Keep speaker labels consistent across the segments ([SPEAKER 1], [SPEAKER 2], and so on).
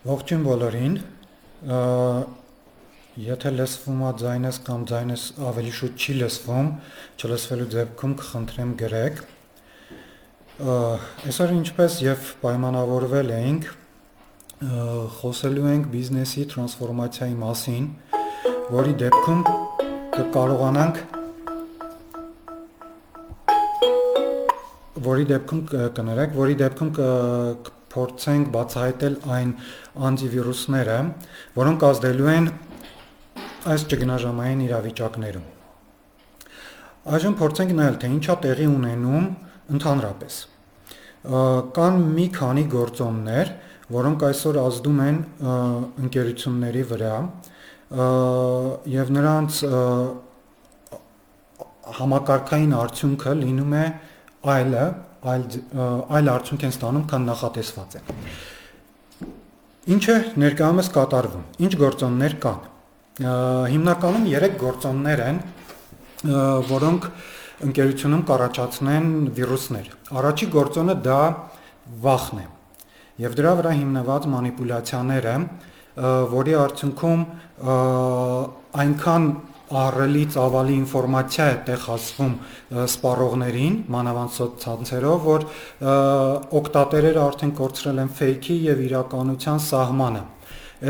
[SPEAKER 1] Ողջույն բոլորին։ Եթե լսվում է ձայնս կամ ձայնս ավելի շուտ չի լսվում, չլսվելու դեպքում կխնդրեմ գրեք։ Այսօր ինչպես եւ պայմանավորվել էինք, խոսելու ենք բիզնեսի տրանսֆորմացիայի մասին, որի դեպքում կկարողանանք որի դեպքում կներեք, որի դեպքում կփորձենք բացահայտել այն անտիվիրուսները, որոնք ազդելու են այս ճգնաժամային իրավիճակներում։ Այժմ փորձենք նայել, թե ինչա տեղի ունենում ընդհանրապես։ Կան մի քանի գործոններ, որոնք այսօր ազդում են ընկերությունների վրա եւ նրանց համակարգային արդյունքը լինում է այլը, այլ այլ արդյունք են ստանում, քան նախատեսված է։ Ինչ է ներկայումս կատարվում։ Ինչ գործոններ կան։ Հիմնականում 3 գործոններ են, որոնք ընկերությունում կառաջացնեն վիրուսներ։ Առաջի գործոնը դա վախն է եւ դրա վրա հիմնված մանիպուլյացիաները, որի արդյունքում այնքան ահռելի ծավալի ինֆորմացիա է տեղ հասվում սպառողներին, մանավանդ սոցցանցերով, որ օկտատերերը արդեն կորցրել են ֆեյքի եւ իրականության սահմանը։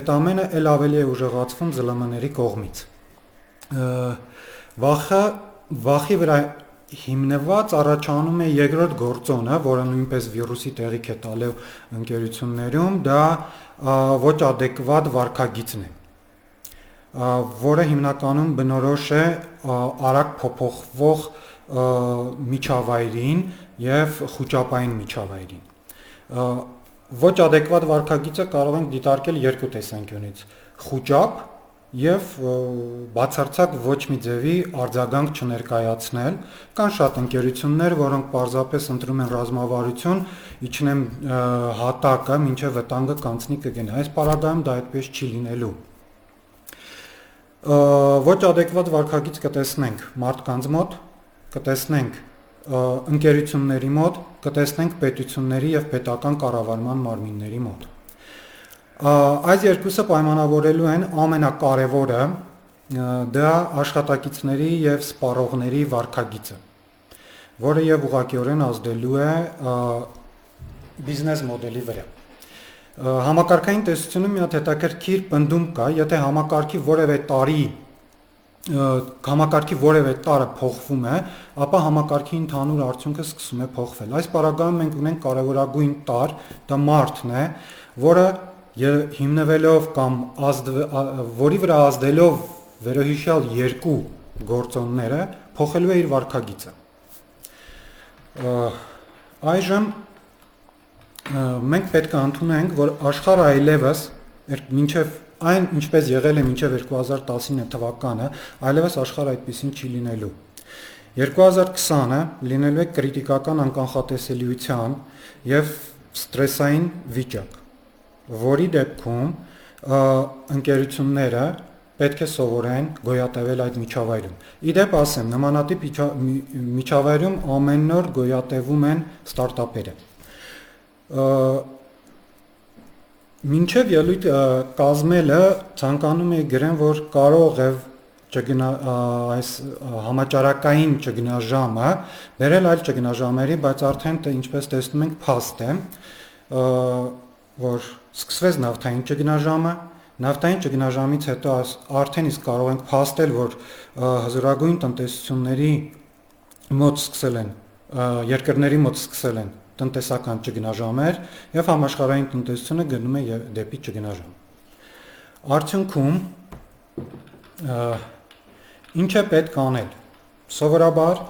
[SPEAKER 1] Այդ ամենը ել ավելի է ուժեղացվում ԶԼՄ-ների կողմից։ Վախը վախի վրա հիմնված առաջանում է երկրորդ գործոնը, որը նույնպես վիրուսի տեղիք է տալու ընկերություններում, դա ոչ adekvat վարքագիծն է որը հիմնականում բնորոշ է արագ փոփոխվող միջավայրին եւ խոճապային միջավայրին։ Ոչ adekvat վարքագիծը կարող ենք դիտարկել երկու տեսանկյունից՝ խոճապ եւ բացարձակ ոչ մի ձևի արձագանք չներկայացնել, կան շատ ընկերություններ, որոնք պարզապես ընտրում են ռազմավարություն, իջնեմ հատակը, ինչեւ վտանգը կանցնի կգնա։ Այս պարագայում դա այդպես չի լինելու։ Ոչ adekvat վարքագիծ կտեսնենք մարդկանց մոտ, կտեսնենք ընկերությունների մոտ, կտեսնենք պետությունների եւ պետական կառավարման մարմինների մոտ։ Այս երկուսը պայմանավորելու են ամենակարևորը դա աշխատակիցների եւ սպառողների վարկագիծը, որը եւ ուղղակիորեն ազդելու է բիզնես մոդելի վրա։ Համակարգային տեսությունում մի հատ հետաքրքիր բնդում կա, եթե համակարգի որևէ տարի համակարգի որևէ տարը փոխվում է, ապա համակարգի ընդհանուր արդյունքը սկսում է փոխվել։ Այս պարագայում մենք ունենք կարևորագույն տար, դա մարտն է, որը հիմնվելով կամ ազդ որի վրա ազդելով վերահիշյալ երկու գործոնները փոխելու է իր վարքագիծը։ Այժմ մենք պետք է ընդունենք, որ աշխարհը այլևս մինչև այն ինչպես եղել է մինչև 2019 թվականը, այլևս աշխարհը այդպեսին չի լինելու։ 2020-ը լինելու է քրիտիկական անկանխատեսելիության եւ ստրեսային վիճակ որի դեպքում ընկերությունները պետք է սովորեն գոյատևել այդ միջավայրում։ Իդեպ ասեմ, նմանատիպ միջավայրում ամեն նոր գոյատևում են ստարտափերը։ Մինչև ելույթ կազմելը ցանկանում եմ գրեմ, որ կարող է ճգնա այս համաճարակային ճգնաժամը բերել այլ ճգնաժամերի, բայց արդեն ինչպես տեսնում ենք, փաստ է, որ սկսվեց նավթային ճգնաժամը, նավթային ճգնաժամից հետո արդեն իսկ կարող ենք փաստել, որ հզորագույն տնտեսությունների մոտ սկսել են երկրների մոտ սկսել են տնտեսական ճգնաժամեր եւ համաշխարհային տնտեսությունը գնում է դեպի ճգնաժամ։ Արդյունքում ինչ է պետք անել։ Սովորաբար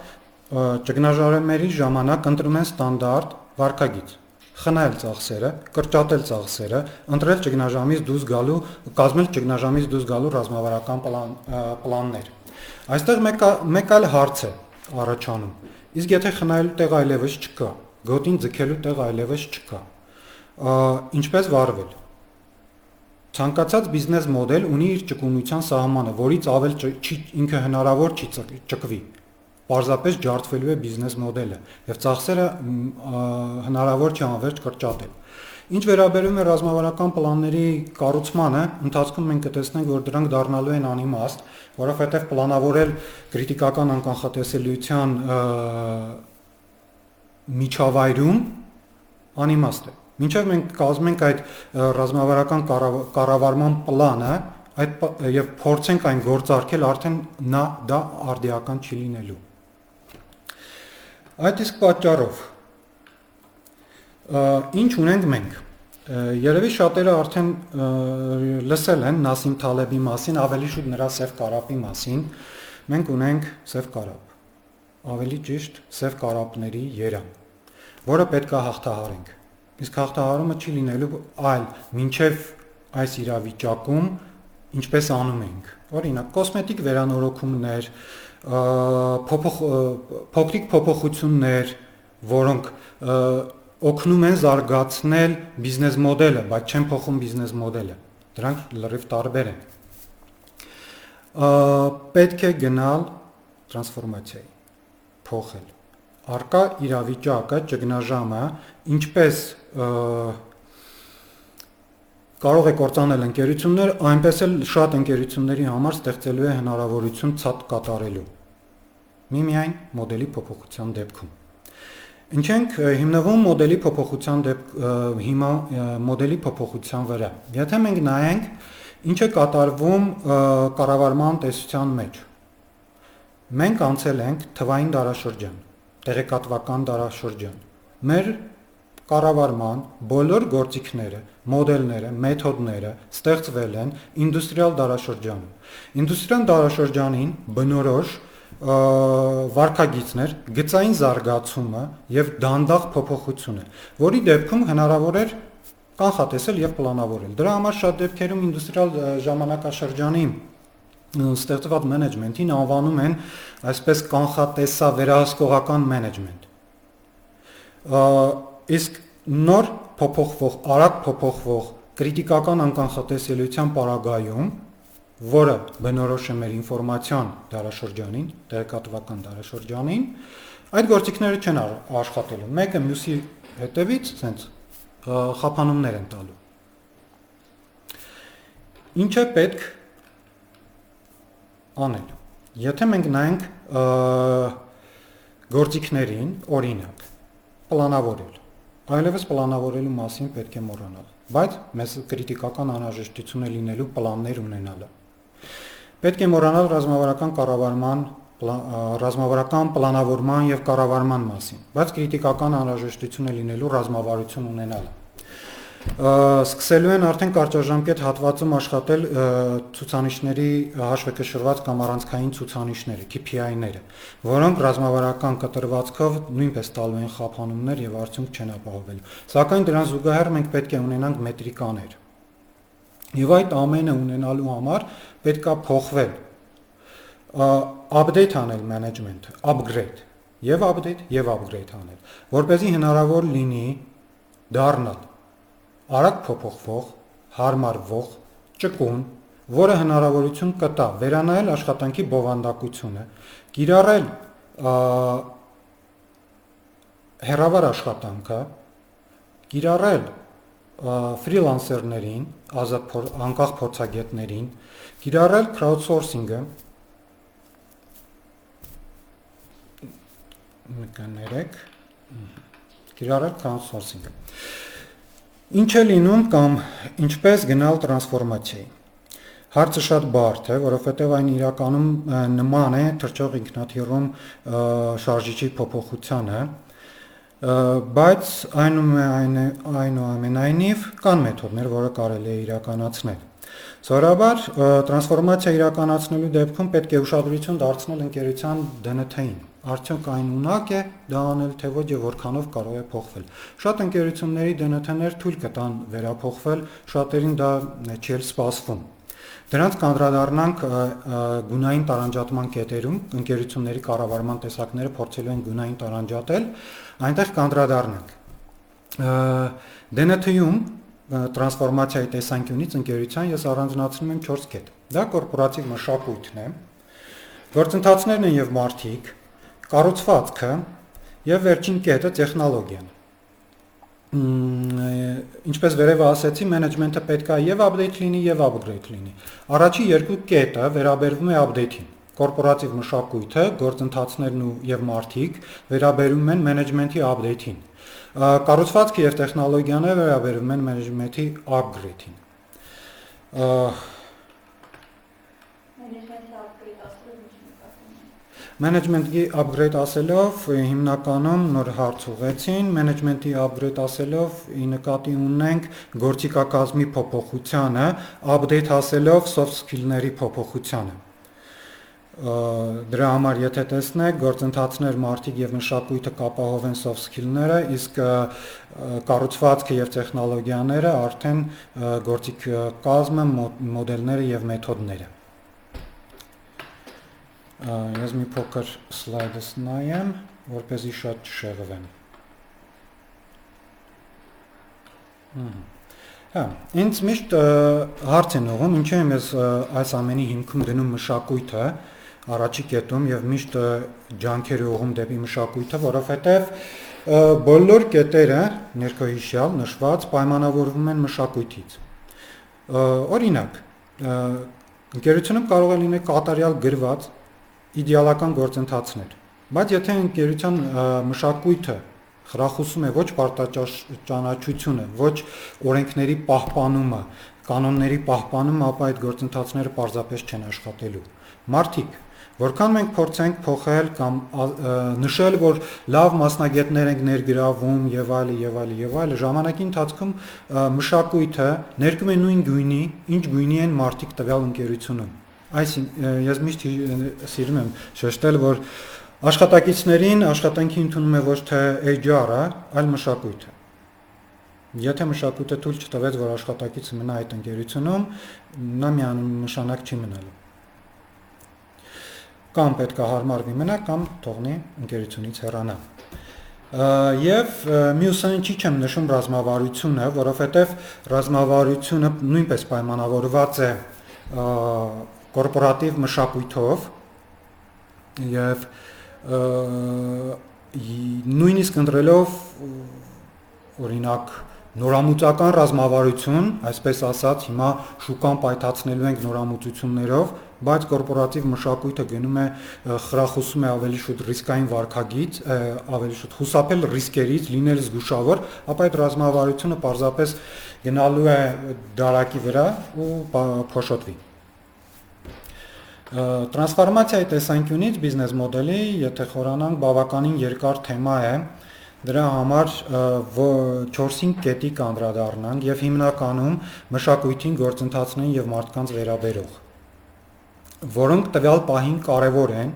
[SPEAKER 1] ճգնաժամերի ժամանակ ընտրում են ստանդարտ վարկագիծ խնայել ծախսերը, կրճատել ծախսերը, ընտրել ճգնաժամից դուրս գալու, կազմել ճգնաժամից դուրս գալու ռազմավարական պլան, պլաններ։ Այստեղ մեկ մեկ այլ հարց է առաջանում։ Իսկ եթե խնայելու տեղ այլևս չկա, գոտին ձգելու տեղ այլևս չկա, ինչպես վարվել։ Ցանկացած բիզնես մոդել ունի իր ճկունության սահմանը, որից ավել չի ինքը հնարավոր չի ճկվի պարզապես ջարդվելու է բիզնես մոդելը եւ ծախսերը հնարավոր չի անverջ կրճատել։ Ինչ վերաբերում է ռազմավարական պլանների կառուցմանը, ընթացքում մենք կտեսնենք, որ դրանք դառնալու են անիմաստ, որովհետև պլանավորել քրիտիկական անկանխատեսելիության միջավայրում անիմաստ է։ Մինչև մենք կազմենք այդ ռազմավարական կառավարման պլանը, այդ եւ փորձենք այն գործարկել, արդեն նա դա արդիական չի լինելու։ Այդ իսկ պատճառով ինչ ունենք մենք։ Երևի շատերը արդեն լսել են Նասիմ Թալեբի մասին, ավելի շուտ նրա Սև կարապի մասին։ Մենք ունենք Սև կարապ։ Ավելի ճիշտ Սև կարապների երամ, որը պետք է հաղթահարենք։ Իսկ հաղթահարումը չի լինելու այլ մինչև այս իրավիճակում ինչպես անում ենք։ Օրինակ, կոսմետիկ վերանորոգումներ, փոփոխ փոքրիկ փոփոխություններ, որոնք օգնում են զարգացնել բիզնես մոդելը, բայց չեն փոխում բիզնես մոդելը։ Դրանք լրիվ տարբեր են։ Պետք է գնալ տրանսֆորմացիայի, փոխել։ Արկա իրավիճակը, ճգնաժամը, ինչպես կարող է կործանել ընկերություններ, այնպես էլ շատ ընկերությունների համար ստեղծելու է հնարավորություն ցած կատարելու։ Միմիայն մոդելի փոփոխության դեպքում։ Ինչ ենք հիմնվում մոդելի փոփոխության դեպ հիմա մոդելի փոփոխության վրա։ Եթե մենք նայենք ինչ է կատարվում կառավարման տեսության մեջ։ Մենք անցել ենք թվային դարաշրջան, տեղեկատվական դարաշրջան։ Մեր կառավարման բոլոր գործիքները, մոդելները, մեթոդները ստեղծվել են ինդուստրիալ դարաշրջանում։ Ինդուստրիալ դարաշրջանին բնորոշ վարկագիծներ, գծային զարգացումը եւ դանդաղ փոփոխությունը, որի դեպքում հնարավոր էր կանխատեսել եւ պլանավորել։ Դրա համար շատ դեպքերում ինդուստրիալ ժամանակաշրջանի ստեղծված մենեջմենթին անվանում են այսպես կանխատեսա վերահսկողական մենեջմենթ։ Իսկ նոր փոփոխվող, արագ փոփոխվող քրիտիկական անկանխատեսելիության պարագայում որը բնորոշ է մեր ինֆորմացիոն դարաշրջանին, տեղեկատվական դարաշրջանին, այդ գործիքները չեն աշխատելու։ Մեկը մյուսի հետևից ցենց խափանումներ են տալու։ Ինչ է պետք անել։ Եթե մենք նայենք գործիքներին, օրինակ, պլանավորել այլևս պլանավորելու մասին պետք է մոռանալ, բայց մեզ քրիտիկական անհրաժեշտություն է լինելու պլաններ ունենալը։ Պետք է մոռանալ ռազմավարական կառավարման ռազմավարական պլանավորման եւ կառավարման մասին, բայց քրիտիկական անհրաժեշտություն է լինելու ռազմավարություն ունենալը սկսելու են արդեն կարճաժամկետ հատվածում աշխատել ցուցանիշների հաշվեկշռված կամ առանցքային ցուցանիշները, KPI-ները, որոնք ռազմավարական կտրվածքով նույնպես տալու են խափանումներ եւ արդյունք չեն ապահովելու։ Սակայն դրան զուգահեռ մենք պետք է ունենանք մետրիկաներ։ Եվ այդ ամենը ունենալու համար պետքա փոխվել update անել management-ը, upgrade եւ update եւ upgrade անել, որ เป զի հնարավոր լինի դառնալ արագ փոփոխվող, հարմարվող, ճկուն, որը հնարավորություն կտա վերանայել աշխատանքի բովանդակությունը, կիրառել հերավար աշխատանքը, կիրառել ֆրիլանսերներին, ազատ անկախ փորձագետներին, Կիրառել crowdsourcing-ը կներեք կիրառել crowdsourcing-ը Ինչ է լինում կամ ինչպես գնալ տրանսֆորմացիայի Հարցը շատ բարդ է, որովհետև այն իրականում նման է թրջող ինքնաթիռում շարժիչի փոփոխությանը, բայց այնուամենայնիվ կան մեթոդներ, որը կարելի է իրականացնել։ Սովորաբար տրանսֆորմացիա իրականացնելու դեպքում պետք է ուշադրություն դարձնել ընկերության DNT-ին։ Արդյոք այն ունակ է դա անել, թե ոչ եւ որքանով կարող է փոխվել։ Շատ ընկերությունների DNT-ներ թույլ կտան վերափոխվել, շատերին դա չի էլ սպասվում։ Դրանց կանդրադառնանք գունային տարանջատման կետերում, ընկերությունների կառավարման տեսակները փորձելու են գունային տարանջատել, այնտեղ կանդրադառնանք։ DNT-ում տրանսֆորմացիայի տեսանկյունից ընկերության ես առանձնացնում եմ 4 կետ։ Դա կորպորատիվ մշակույթն է, գործընթացներն են եւ մարդիկ, կառուցվածքը եւ վերջին կետը տեխնոլոգիան։ ինչպես վերև ասացի, մենեջմենթը պետք է եւ update լինի եւ upgrade լինի։ Առաջի երկու կետը վերաբերվում է update-ին կորպորատիվ մշակույթը, գործընթացներն ու եւ մարդիկ վերաբերում են մենեջմենթի update-ին։ Կառուցվածքը եւ տեխնոլոգիաները վերաբերում են մենեջմենթի upgrade-ին։ Մենեջմենտի upgrade ասելով հիմնականում նոր հարց ուղեցին, մենեջմենտի upgrade ասելով ի նկատի ունենք գործիքակազմի փոփոխությանը, update ասելով soft skill-ների փոփոխությանը դրա համար եթե տեսնեք գործընթացներ մարդիկ եւ մշակույթը կապահովեն soft skill-ները, իսկ կառուցվածքը եւ տեխնոլոգիաները արդեն գործիք կազմը, մոդելները եւ մեթոդները ես մի փոքր սլայդս նայեմ, որպեսզի շատ չշեղվեմ։ Հա, ինձ միշտ հարց են ուղում, ինչու եմ ես այս ամենի հիմքում դնում մշակույթը առաջի կետում եւ միշտ ջանքեր ուղում դեպի մշակույթը, որովհետեւ բոլոր կետերը ներքոհիշյալ նշված պայմանավորվում են մշակույթից։ Օրինակ, ընկերությունում կարող է լինել կատարյալ գրված իդեալական գործընթացներ։ Բայց եթե ընկերության մշակույթը խրախուսում է ոչ պարտաճանաչությունը, ոչ օրենքների պահպանումը, կանոնների պահպանումը, ապա այդ գործընթացները պարզապես չեն աշխատելու։ Մարտիկ Որքան մենք փորձենք փոխել կամ նշել, որ լավ մասնագետներ ենք ներգրավում եւ այլը եւ այլը եւ այլը, ժամանակի ընթացքում մշակույթը ներկում է նույն գույնի, ինչ գույնի են մարդիկ տվյալ ընկերությունում։ Այս ես միշտ սիրում եմ շեշտել, որ աշխատակիցներին աշխատանքի ընդունում է ոչ թե HR-ը, այլ մշակույթը։ Եթե մշակույթը թույլ չտվեց, որ աշխատակիցը մնա այդ ընկերությունում, նա միանշանակ չի մնալու։ Կամ պետք է հարմարվի մնա, կամ թողնի ընկերությունից հեռանա։ Եվ մյուսը ինչի չեմ նշում ռազմավարությունը, որովհետև ռազմավարությունը նույնպես պայմանավորված է կորպորատիվ մշակույթով եւ նույնիսկ ընտրելով օրինակ նորամուծական ռազմավարություն, այսպես ասած, հիմա շուկան պայթացնելու ենք նորամուծություններով, բայց կորպորատիվ մշակույթը գնում է խրախուսում է ավելի շուտ ռիսկային վարկագից, ավելի շուտ խուսափել ռիսկերից, լինել զգուշավոր, ապա այդ ռազմավարությունը պարզապես գնալու է դարակի վրա ու փոշոտվի։ Տրանսֆորմացիայի տեսանկյունից բիզնես մոդելի, եթե խորանանք, բավականին երկար թեմա է։ Դրա համար 4-5 կետի կանդրադառնանք եւ հիմնականում մշակույթին, գործընթացներին եւ մարդկանց վերաբերող, որոնք տվյալ պահին կարեւոր են,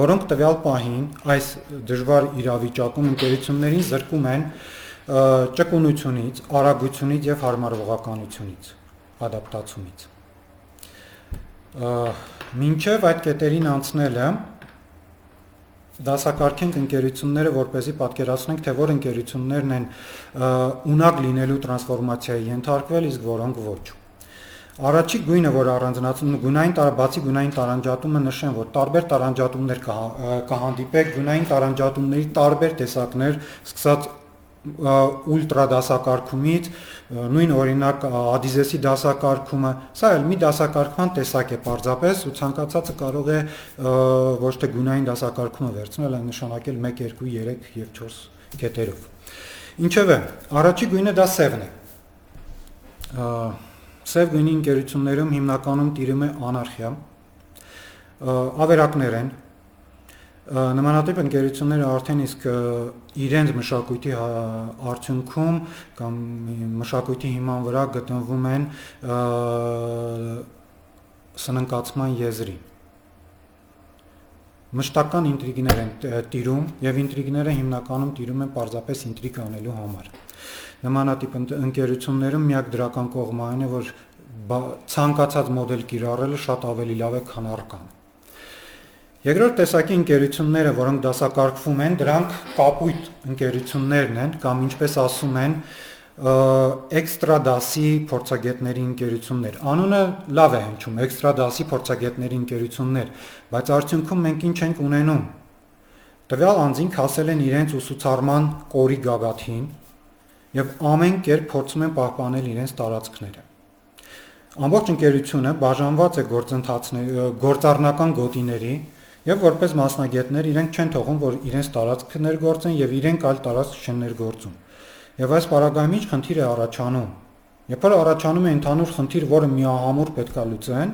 [SPEAKER 1] որոնք տվյալ պահին այս դժվար իրավիճակում ընկերություններին զրկում են ճկունությունից, արագությունից եւ հարմարողականությունից, ադապտացումից Մինչև այդ կետերին անցնելը դասակարգենք ընկերությունները, որ เป զի պատկերացնենք, թե որ ընկերություններն են ունակ լինելու տրանսֆորմացիայի ենթարկվել, իսկ որոնք ոչ։ Առաջի գույնը, որ առանձնացնում գունային տարբացի գունային տարանջատումը նշեմ, որ տարբեր տարանջատումներ կհանդիպեք, գունային տարանջատումների տարբեր տեսակներ, սկսած ուլտրա դասակարգումից, նույն օրինակ ադիզեսի դասակարգումը, սա էլ մի դասակարգման տեսակ է պարզապես ու ցանկացածը կարող է ոչ թե գունային դասակարգումը վերցնել, այլ նշանակել 1, 2, 3 եւ 4 կետերով։ Ինչևէ, առաջի գույնը դա սևն է։ Սև գույնի ընկերություններում հիմնականում տիրում է անարխիա։ Ավերակներ են, նմանատիպ ընկերությունները արդեն իսկ իրենց մշակույթի արդյունքում կամ մշակույթի հիման վրա գտնվում են սննկացման եզրի մշտական ինտրիգներ են տիրում եւ ինտրիգները հիմնականում տիրում են պարզապես ինտրիգ անելու համար նմանատիպ ընկերություններում միակ դրական կողմը այն է որ ցանկացած մոդել կիրառելը շատ ավելի լավ է քան առկան Երկրորդ տեսակի ընկերությունները, որոնք դասակարգվում են, դրանք կապույտ ընկերություններն են կամ ինչպես ասում են, էքստրա դասի փորձագետների ընկերություններ։ Անունը լավ է հնչում, էքստրա դասի փորձագետների ընկերություններ, բայց արդյունքում մենք ինչ ենք ունենում։ Տվյալ անձինք հասել են իրենց ուսուցարման կորի գագաթին եւ ամեն կերպ փորձում են պահպանել իրենց տարածքները։ Ամբողջ ընկերությունը բաժանված է գործընթացների գործառնական գոտիների Եվ որպես մասնագետներ իրենք չեն թողում, որ իրենց տարածքը ներգործեն եւ իրենք այլ տարածք չեն ներգործում։ Եվ այս պարագայի մեջ խնդիր է առաջանում։ Երբ որ առաջանում է ընդհանուր խնդիր, որը միահամուռ պետքա լուծեն,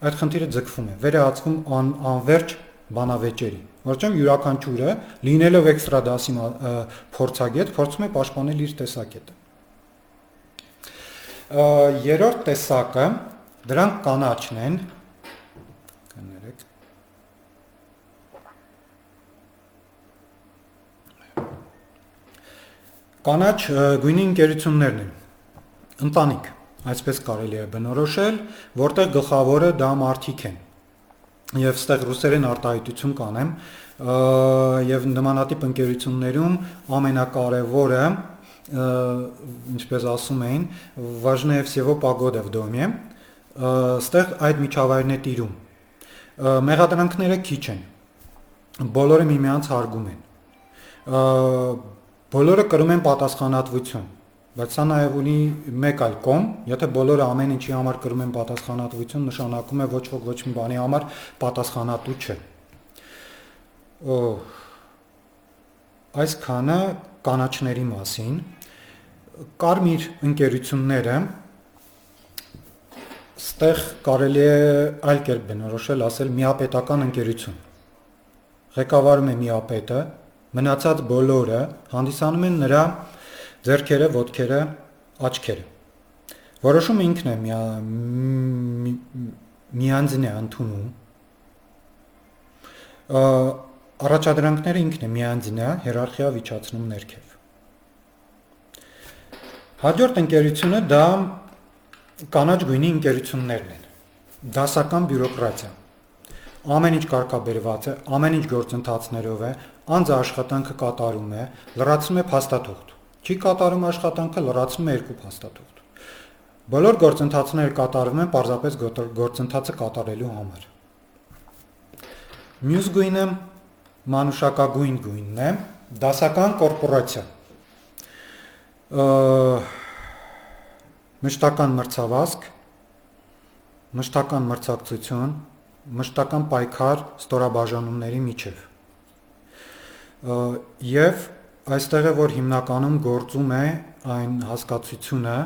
[SPEAKER 1] այդ խնդիրը ձգվում է, վերահացվում ան, անverջ բանավեճերի։ Որչեմ յուրաքանչյուրը լինելով էքստրադասի փորձագետ փորձում է պաշտպանել իր տեսակետը։ Երրորդ տեսակը դրանք կանաչն են, Կանաչ գույնի ընկերություններն են։ Ընտանիք, այսպես կարելի է բնորոշել, որտեղ գլխավորը դա մարդիկ են եւ ստեղ ռուսերեն արտահայտություն կանեմ եւ նմանատիպ ընկերություններում ամենակարևորը ինչպես ասում էին важнее всего погода в доме ստեղ այդ միջավայրն է տիրում մեղադրանքները քիչ են բոլորը միմյանց հարգում են բոլորը կրում են պատասխանատվություն բայց սա նաև ունի մեկ այլ կողմ, եթե բոլորը ամեն ինչի համար կրում են պատասխանատվություն, նշանակում է ոչ ոք ոչ մի բանի համար պատասխանատու չէ։ Օ այս քանը կանաչների մասին կարմիր ընկերությունները ստեղ կարելի է այլ կերպ բնորոշել, ասել միապետական ընկերություն։ Ղեկավարում է միապետը, մնացած բոլորը հանդիսանում են նրա ձեռքերը, ոտքերը, աչքերը։ Որոշումը ինքն է միա, մի, միանձին է ընդունում։ Առաջադրանքները ինքն է միանձին է հիերարխիա վիճացնում ներքև։ Հաջորդ ընկերությունը դա կանաչ գույնի ընկերություններն են։ Դասական բյուրոկրատիա ամեն ինչ կարգաբերված է, ամեն ինչ գործընթացներով է, անձը աշխատանքը կատարում է, լրացնում է փաստաթուղթ։ Չի կատարում աշխատանքը լրացնում է երկու փաստաթուղթ։ Բոլոր գործընթացները կատարվում են պարզապես գործընթացը կատարելու համար։ Մյուս գույնը մանուշակագույն գույնն է, դասական կորպորացիա։ Մշտական մրցավազք, մշտական մրցակցություն, մշտական պայքար ստորաբաժանումների միջև։ Եվ այստեղ է որ հիմնականում գործում է այն հասկացությունը,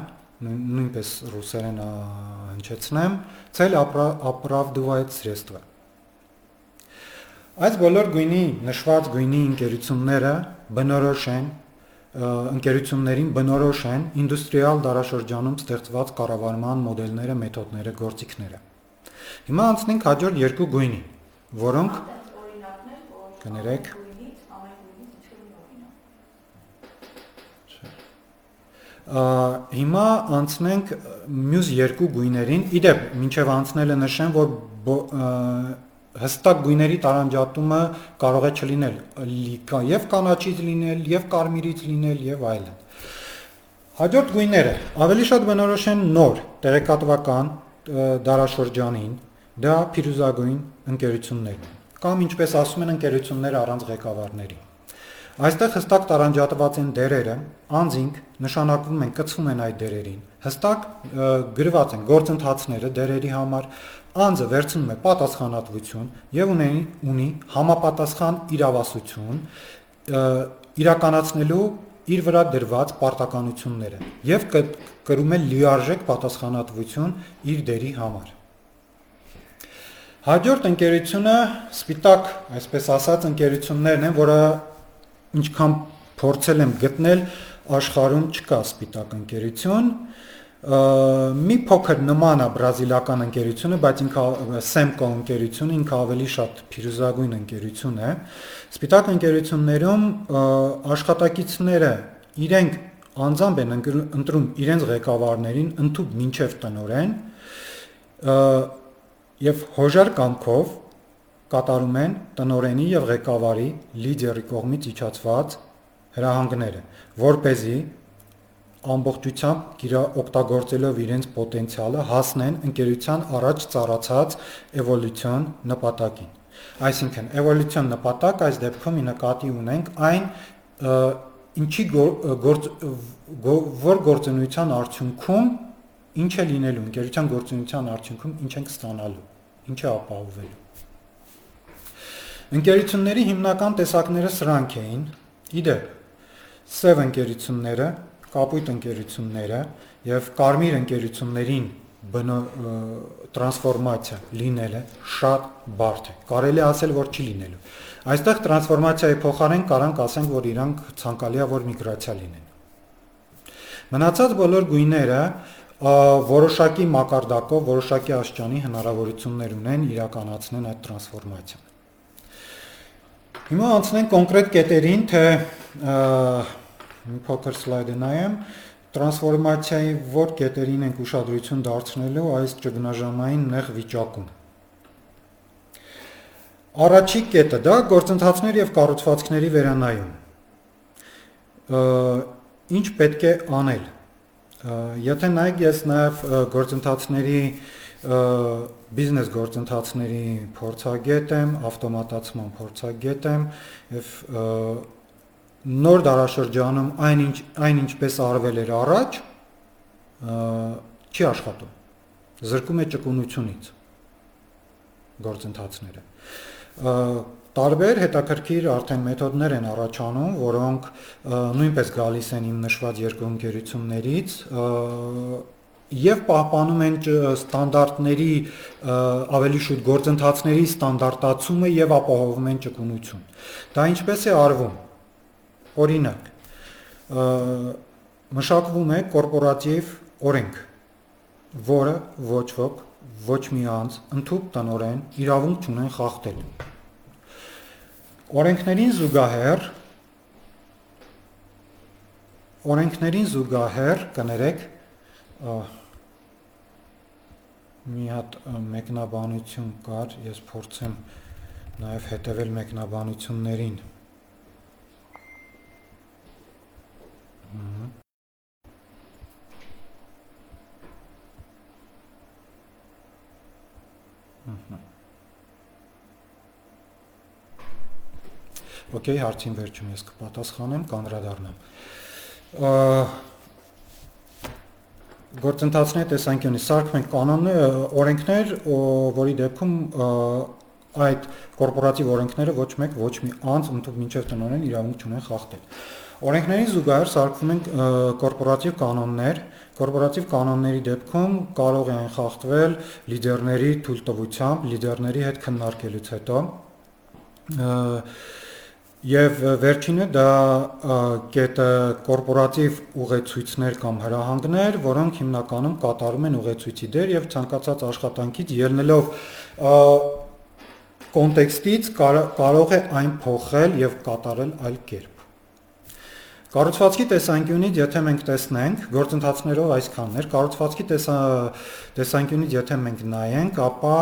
[SPEAKER 1] նույնպես ռուսերեն հնչեցնեմ, ցել ապրավդուվայց սրեստվա։ Այս բոլոր գույնի, նշված գույնի ընկերությունները բնորոշ են ընկերություններին բնորոշ են ինդուստրիալ դարաշրջանում ստեղծված կառավարման մոդելները, մեթոդները, գործիքները։ Հիմա անցնենք հաջորդ երկու գույնի, որոնք կներեք Հիմա անցնենք մյուս երկու գույներին։ Իդեպ, մինչև անցնելը նշեմ, որ հստակ գույների տարանջատումը կարող է չլինել, եւ կանաչից լինել, եւ կարմիրից լինել եւ այլն։ Հաջորդ գույները ավելի շատ բնորոշ են նոր, տեղեկատվական դարաշրջանին, դա փիրուզագույն ընկերություններն են, կամ ինչպես ասում են ընկերություններ առանց ղեկավարների։ Այստեղ հստակ տարանջատված են դերերը, անձինք նշանակվում են, կցվում են այդ դերերին։ Հստակ գրված են գործընթացները դերերի համար, անձը վերցնում է պատասխանատվություն եւ ունի ունի համապատասխան իրավասություն իրականացնելու իր վրա դրված պարտականությունները եւ կրում է լիարժեք պատասխանատվություն իր դերի համար։ Հաջորդ ընկերությունը սպիտակ, այսպես ասած, ընկերություններն են, որը ինչքան փորձել եմ գտնել, աշխարհում չկա սպիտակ ընկերություն, մի փոքր նման է բրազիլական ընկերությունը, բայց ինքը Semco ընկերությունը ինքը ավելի շատ փիրուզագույն ընկերություն է։ Սպիտակ ընկերություններում աշխատակիցները իրենք անձամբ են ընտրում իրենց ղեկավարներին ընդཐུպ մինչև տնորեն եւ հոժար կամքով կատարում են տնորենի եւ ղեկավարի լիդերի կողմից իջացված հրահանգները, որ เป զի ամբողջությամբ գիրա օգտագործելով իրենց պոտենցիալը հասնեն ընկերության առաջ ծառացած էվոլյուցիոն նպատակին։ Այսինքն, էվոլյուցիոն նպատակ այս դեպքում ի նկատի ունենք այն և, ինչի գործ որ գործունեության արդյունքում ինչ է լինելու ընկերության գործունեության արդյունքում ինչ ենք ստանալու, ինչ է ապահովելու։ Ընկերությունների հիմնական տեսակները սրանք էին։ Իդեպ, սև ընկերությունները, կապույտ ընկերությունները եւ կարմիր ընկերություններին բնո տրանսֆորմացիա լինելը շատ բարդ է։ Կարելի ասել, որ չի լինելու։ Այստեղ տրանսֆորմացիայի փոխարեն կարանք ասենք, որ իրանք ցանկալի է որ միգրացիա լինեն։ Մնացած բոլոր գույները որոշակի մակարդակով, որոշակի աշճանի հնարավորություններ ունեն իրականացնել այդ տրանսֆորմացիան։ Հիմա անցնենք կոնկրետ կետերին, թե մի փոքր սլայդը նայեմ, տրանսֆորմացիայի որ կետերին ենք ուշադրություն դարձնելու այս ճգնաժամային նեղ վիճակում։ Առաջի կետը դա գործընթացներ եւ կառուցվածքների վերանայում։ Ինչ պետք է անել։ Եթե նայեք, ես նաեւ գործընթացների բիզնես գործընթացների փորձագետ եմ, ավտոմատացման փորձագետ եմ եւ նոր դարաշրջանում այնինչ այն ինչպես արվել էր առաջ չի աշխատում։ Զրկում է ճկունությունից գործընթացները տարբեր հետաքրքիր արդեն մեթոդներ են առաջանում, որոնք նույնպես գալիս են իմ նշված երկու ընկերություններից եւ պահպանում են ստանդարտների ավելի շուտ գործընթացների ստանդարտացումը եւ ապահովում են ճկունություն։ Դա ինչպես է արվում։ Օրինակ, մշակվում է կորպորատիվ օրենք, որը ոչ ոք ոչ մի անձ ընդհանուր տնորեն իրավունք չունեն խախտել։ Օրենքներին զուգահեռ օրենքներին զուգահեռ կներեք մի հատ մեկնաբանություն կար, ես փորձեմ նաև հետևել մեկնաբանություններին։ Ահա Okay, հարցին վերջում ես կպատասխանեմ, կանրադառնամ։ Գործընթացների տեսանկյունից սարքում են կանոններ, օրենքներ, որի դեպքում այդ կորպորատիվ օրենքները ոչ մեկ ոչ մի անձ ընդհանուր մինչև տնօրեն իրավունք չունեն խախտել։ Օրենքների զուգահեռ սարքվում են կորպորատիվ կանոններ, կորպորատիվ կանոնների դեպքում կարող են խախտվել լիդերների թույլտվությամբ, լիդերների հետ քննարկելուց հետո Եվ վերջինը դա կետը կորպորատիվ ուղեցույցներ կամ հրահանգներ, որոնք հիմնականում կատարում են ուղեցույցի դեր եւ ցանկացած աշխատանքից ելնելով կոնտեքստից կարող է այն փոխել եւ կատարել այլ կերպ։ Կառուցվածքի տեսանկյունից, եթե մենք տեսնենք, գործընթացներով այսքաններ, կառուցվածքի տեսա, տեսանկյունից եթե մենք նայենք, ապա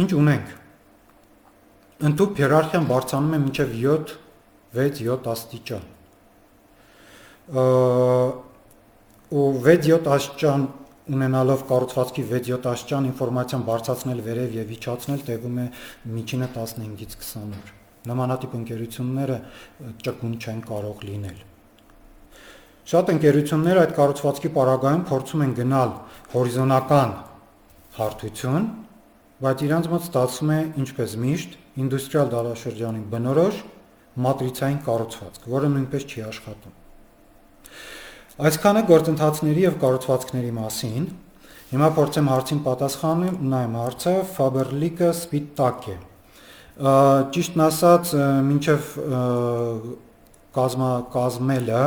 [SPEAKER 1] ինչ ունենք։ Ընդհանուր հիերարխիան բարձրանում է մինչև 7 6-7 աստիճան։ ու 6-7 աստիճան ունենալով կառուցվածքի 6-7 աստիճան ինֆորմացիան բարձրացնել վերև եւ իջացնել տևում է միջինը 15-ից 20 օր նմանատիպ ընկերությունները ճկուն չեն կարող լինել։ Շատ ընկերություններ այդ կառուցվածքի պարագայում փորձում են գնալ հորիզոնական հարթություն, բայց իրանց մոտ ստացվում է ինչպես միշտ ինդուստրիալ դարաշրջանի բնորոշ մատրիցային կառուցվածք, որը նույնպես չի աշխատում։ Այսքանը գործընթացների եւ կառուցվածքների մասին։ Հիմա փորձեմ հարցին պատասխանել, նայեմ հարցը սպիտակ է ճիշտն ասած մինչև կազմա կազմելը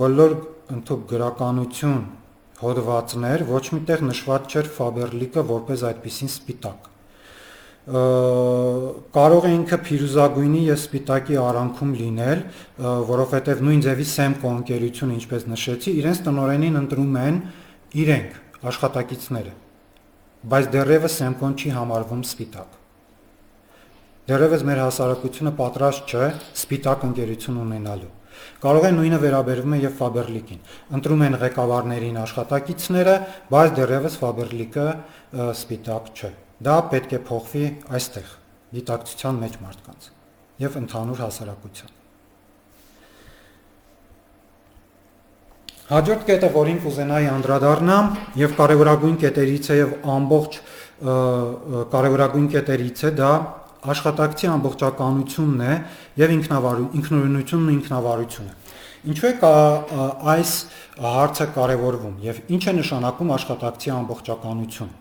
[SPEAKER 1] բոլոր ընդհանուր գրականություն հոդվածներ ոչ միտեղ նշված չէր Faberlic-ը որպես այդպեսին սպիտակ կարող է ինքը փիրուզագույնի եւ սպիտակի արանքում լինել, որովհետեւ նույն ձևի Semco ընկերությունը, ինչպես նշեցի, իրենց տնորենին ընտրում են իրենք աշխատակիցները։ Բայց դեռևս Semco-ն չի համարվում սպիտակ։ Դեռևս մեր հասարակությունը պատրաստ չէ սպիտակ ընկերություն ունենալու։ Կարող է նույնը վերաբերվում է եւ Faberlic-ին։ Ընտրում են ղեկավարներին աշխատակիցները, բայց դեռևս Faberlic-ը սպիտակ չէ։ Դա պետք է փոխվի այստեղ, դիտակցության մեջ մարդկանց եւ ընդհանուր հասարակության։ Հաջորդ կետը, որին կուզենայի անդրադառնամ, եւ կարևորագույն կետերից է եւ ամբողջ կարևորագույն կետերից է դա աշխատակցի ամբողջականությունն է եւ ինքնուրույնությունն ու ինքնավարությունը։ Ինչու է կա այս հարցը կարևորվում եւ ինչ է նշանակում աշխատակցի ամբողջականություն։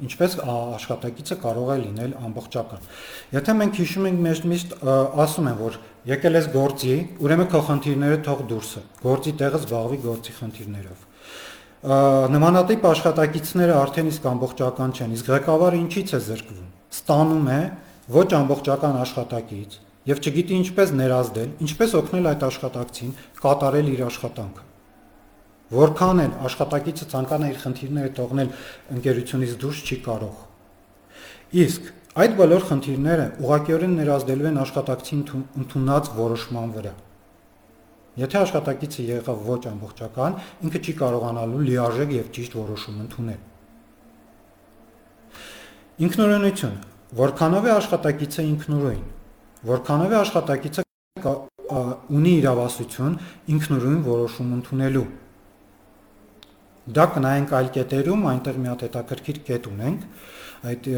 [SPEAKER 1] Ինչպես աշխատակիցը կարող է լինել ամբողջական։ Եթե մենք հիշում ենք մեզ միշտ ասում են, որ եկել ես գործի, ուրեմն քո խնդիրները թող դուրսը։ Գործի տեղը զբաղվի գործի խնդիրներով նմանատիպ աշխատակիցները արդեն իսկ ամբողջական չեն, իսկ ղեկավարը ինչից է զրկվում։ Ստանում է ոչ ամբողջական աշխատակից եւ չգիտի ինչպես ներազդել, ինչպես օգնել այդ աշխատակցին կատարել իր աշխատանքը։ Որքան էլ աշխատակիցը ցանկանա իր խնդիրները թողնել ընկերությունից դուրս չի կարող։ Իսկ այդ բոլոր խնդիրները ուղղակիորեն ներազդելու են աշխատակցին ընդունած որոշման վրա։ Եթե աշխատակիցը եղավ ոչ ամբողջական, ինքը չի կարողանալու լիարժեք եւ ճիշտ որոշում ընդունել։ Ինքնուրույնություն։ Որքանով է աշխատակիցը ինքնուրույն։ Որքանով է աշխատակիցը ունի իրավասություն ինքնուրույն որոշում ընդունելու։ Դա կնայենք այլ կետերում, այնտեղ մի հատ հետաքրքիր կետ ունենք, այդ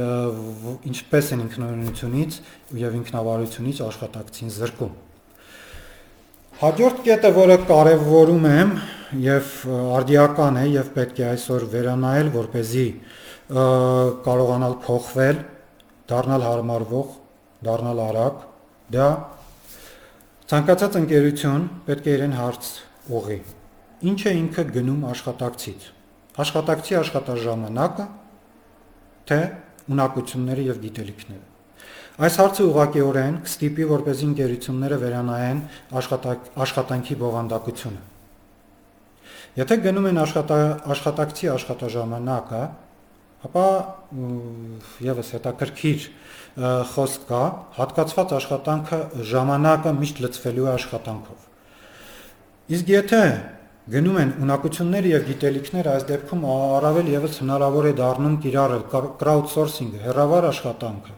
[SPEAKER 1] ինչպես են ինքնուրույնությունից եւ ինքնավարությունից աշխատակցին զրկում։ Հաջորդ կետը, որը կարևորում եմ եւ արդիական է եւ պետք է այսօր վերանայել, որ เป զի կարողանալ փոխվել, դառնալ հարմարվող, դառնալ արագ, դա ցանկացած ընկերություն պետք է իրեն հարց ուղի։ Ինչ է ինքը գնում աշխատակցից։ Աշխատակցի աշխատաժամանակը թե ունակությունները եւ գիտելիքները։ Այս հարցը ուղղակիորեն կստիպի, որպեսզի ընկերությունները վերանայեն աշխատակ, աշխատանքի բովանդակությունը։ Եթե գնում են աշխատա, աշխատակցի աշխատաժամանակը, ապա եւս հետաքրքիր խոսք կա, հատկացված աշխատանքը ժամանակը միշտ լծվելու է աշխատանքով։ Իսկ եթե գնում են ունակությունները եւ գիտելիքները այս դեպքում առավել եւս հնարավոր է դառնում կիրառել crowdsourcing-ը, հերավար աշխատանքը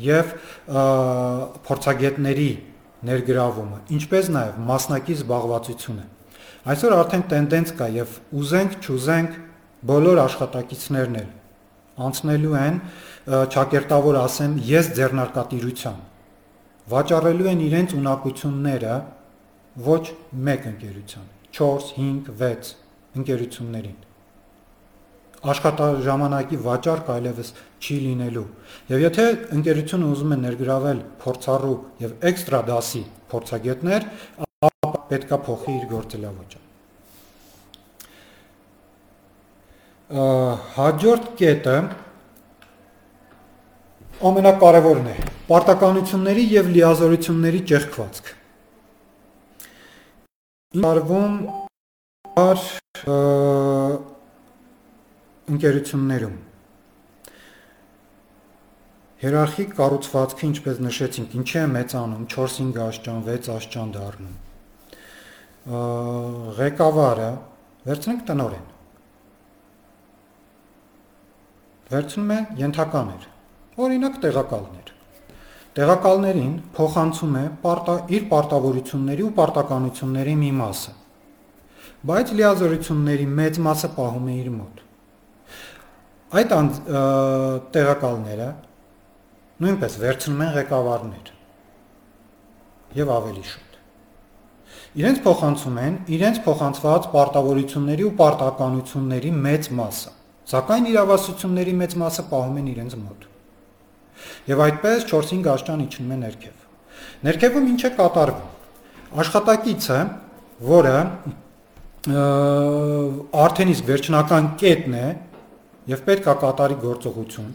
[SPEAKER 1] եւ փորձագետների ներգրավումը, ինչպես նաեւ մասնակի զբաղվածությունը։ Այսօր արդեն տենդենց կա եւ ուզենք, չուզենք բոլոր աշխատակիցներն էլ անցնելու են ճակերտավոր ասեմ ես ձեռնարկատիրության վաճառելու են իրենց ունակությունները ոչ մեկ ընկերության 4 5 6 ընկերություններին աշխատաժամանակի վաճառք այլևս չի լինելու։ Եվ եթե ընկերությունը ուզում է ներգրավել փորձառու եւ էքստրա դասի փորձագետներ, ապա պետքա փոխի իր գործելավոճը։ Հաջորդ կետը ամենակարևորն է՝ պարտականությունների եւ լիազորությունների ճեղքվածք։ Ինարվումար ընկերություններում հիերարխիկ կառուցվածքը, ինչպես նշեցինք, ինչի է մեծանում 4-5 աշճան, 6 աշճան դառնում։ Ղեկավարը վերցնենք տնորեն։ Վերցնում է ենթականեր, օրինակ տեղակալներ։ Տեղակալներին փոխանցում է պարտա, իր պարտավորությունների ու պարտականությունների մի մասը։ Բայց լիազորությունների մեծ մասը պահում է իր մոտ այդ տեղակալները նույնպես վերցնում են ղեկավարներ եւ ավելի շուտ իրենց փոխանցում են իրենց փոխանցված պարտավորությունների ու պարտականությունների մեծ մասը սակայն իրավասությունների մեծ մասը պահում են իրենց մոտ եւ այդպես 4-5 աշճան իջնում է ներքև ներքևում ինչ է կատարվում աշխատակիցը որը արդեն իսկ վերջնական կետն է եւ պետք է կատարի գործողություն,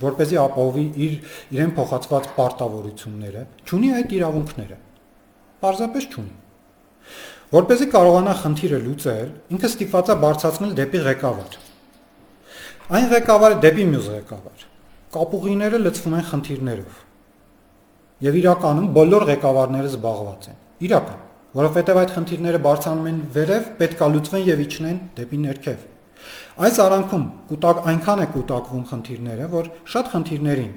[SPEAKER 1] որ เป զի ապահովի իր իրեն փոխածված պարտավորությունները, ճունի այդ իրավունքները։ Պարզապես ճունի։ Որ เป զի կարողանա խնդիրը լուծել, ինքը ստիպված է բարձրացնել դեպի ղեկավար։ Այն ղեկավարը դեպի մյուս ղեկավար։ Կապուղիները լցվում են խնդիրներով։ Եվ իրականում բոլոր ղեկավարները զբաղված են։ Իրական, որովհետև այդ խնդիրները բարձրանում են վերև, պետքա լուծվեն եւ իջնեն դեպի ներքև Այս արանքում կուտակ այնքան է կուտակվում խնդիրները, որ շատ խնդիրներին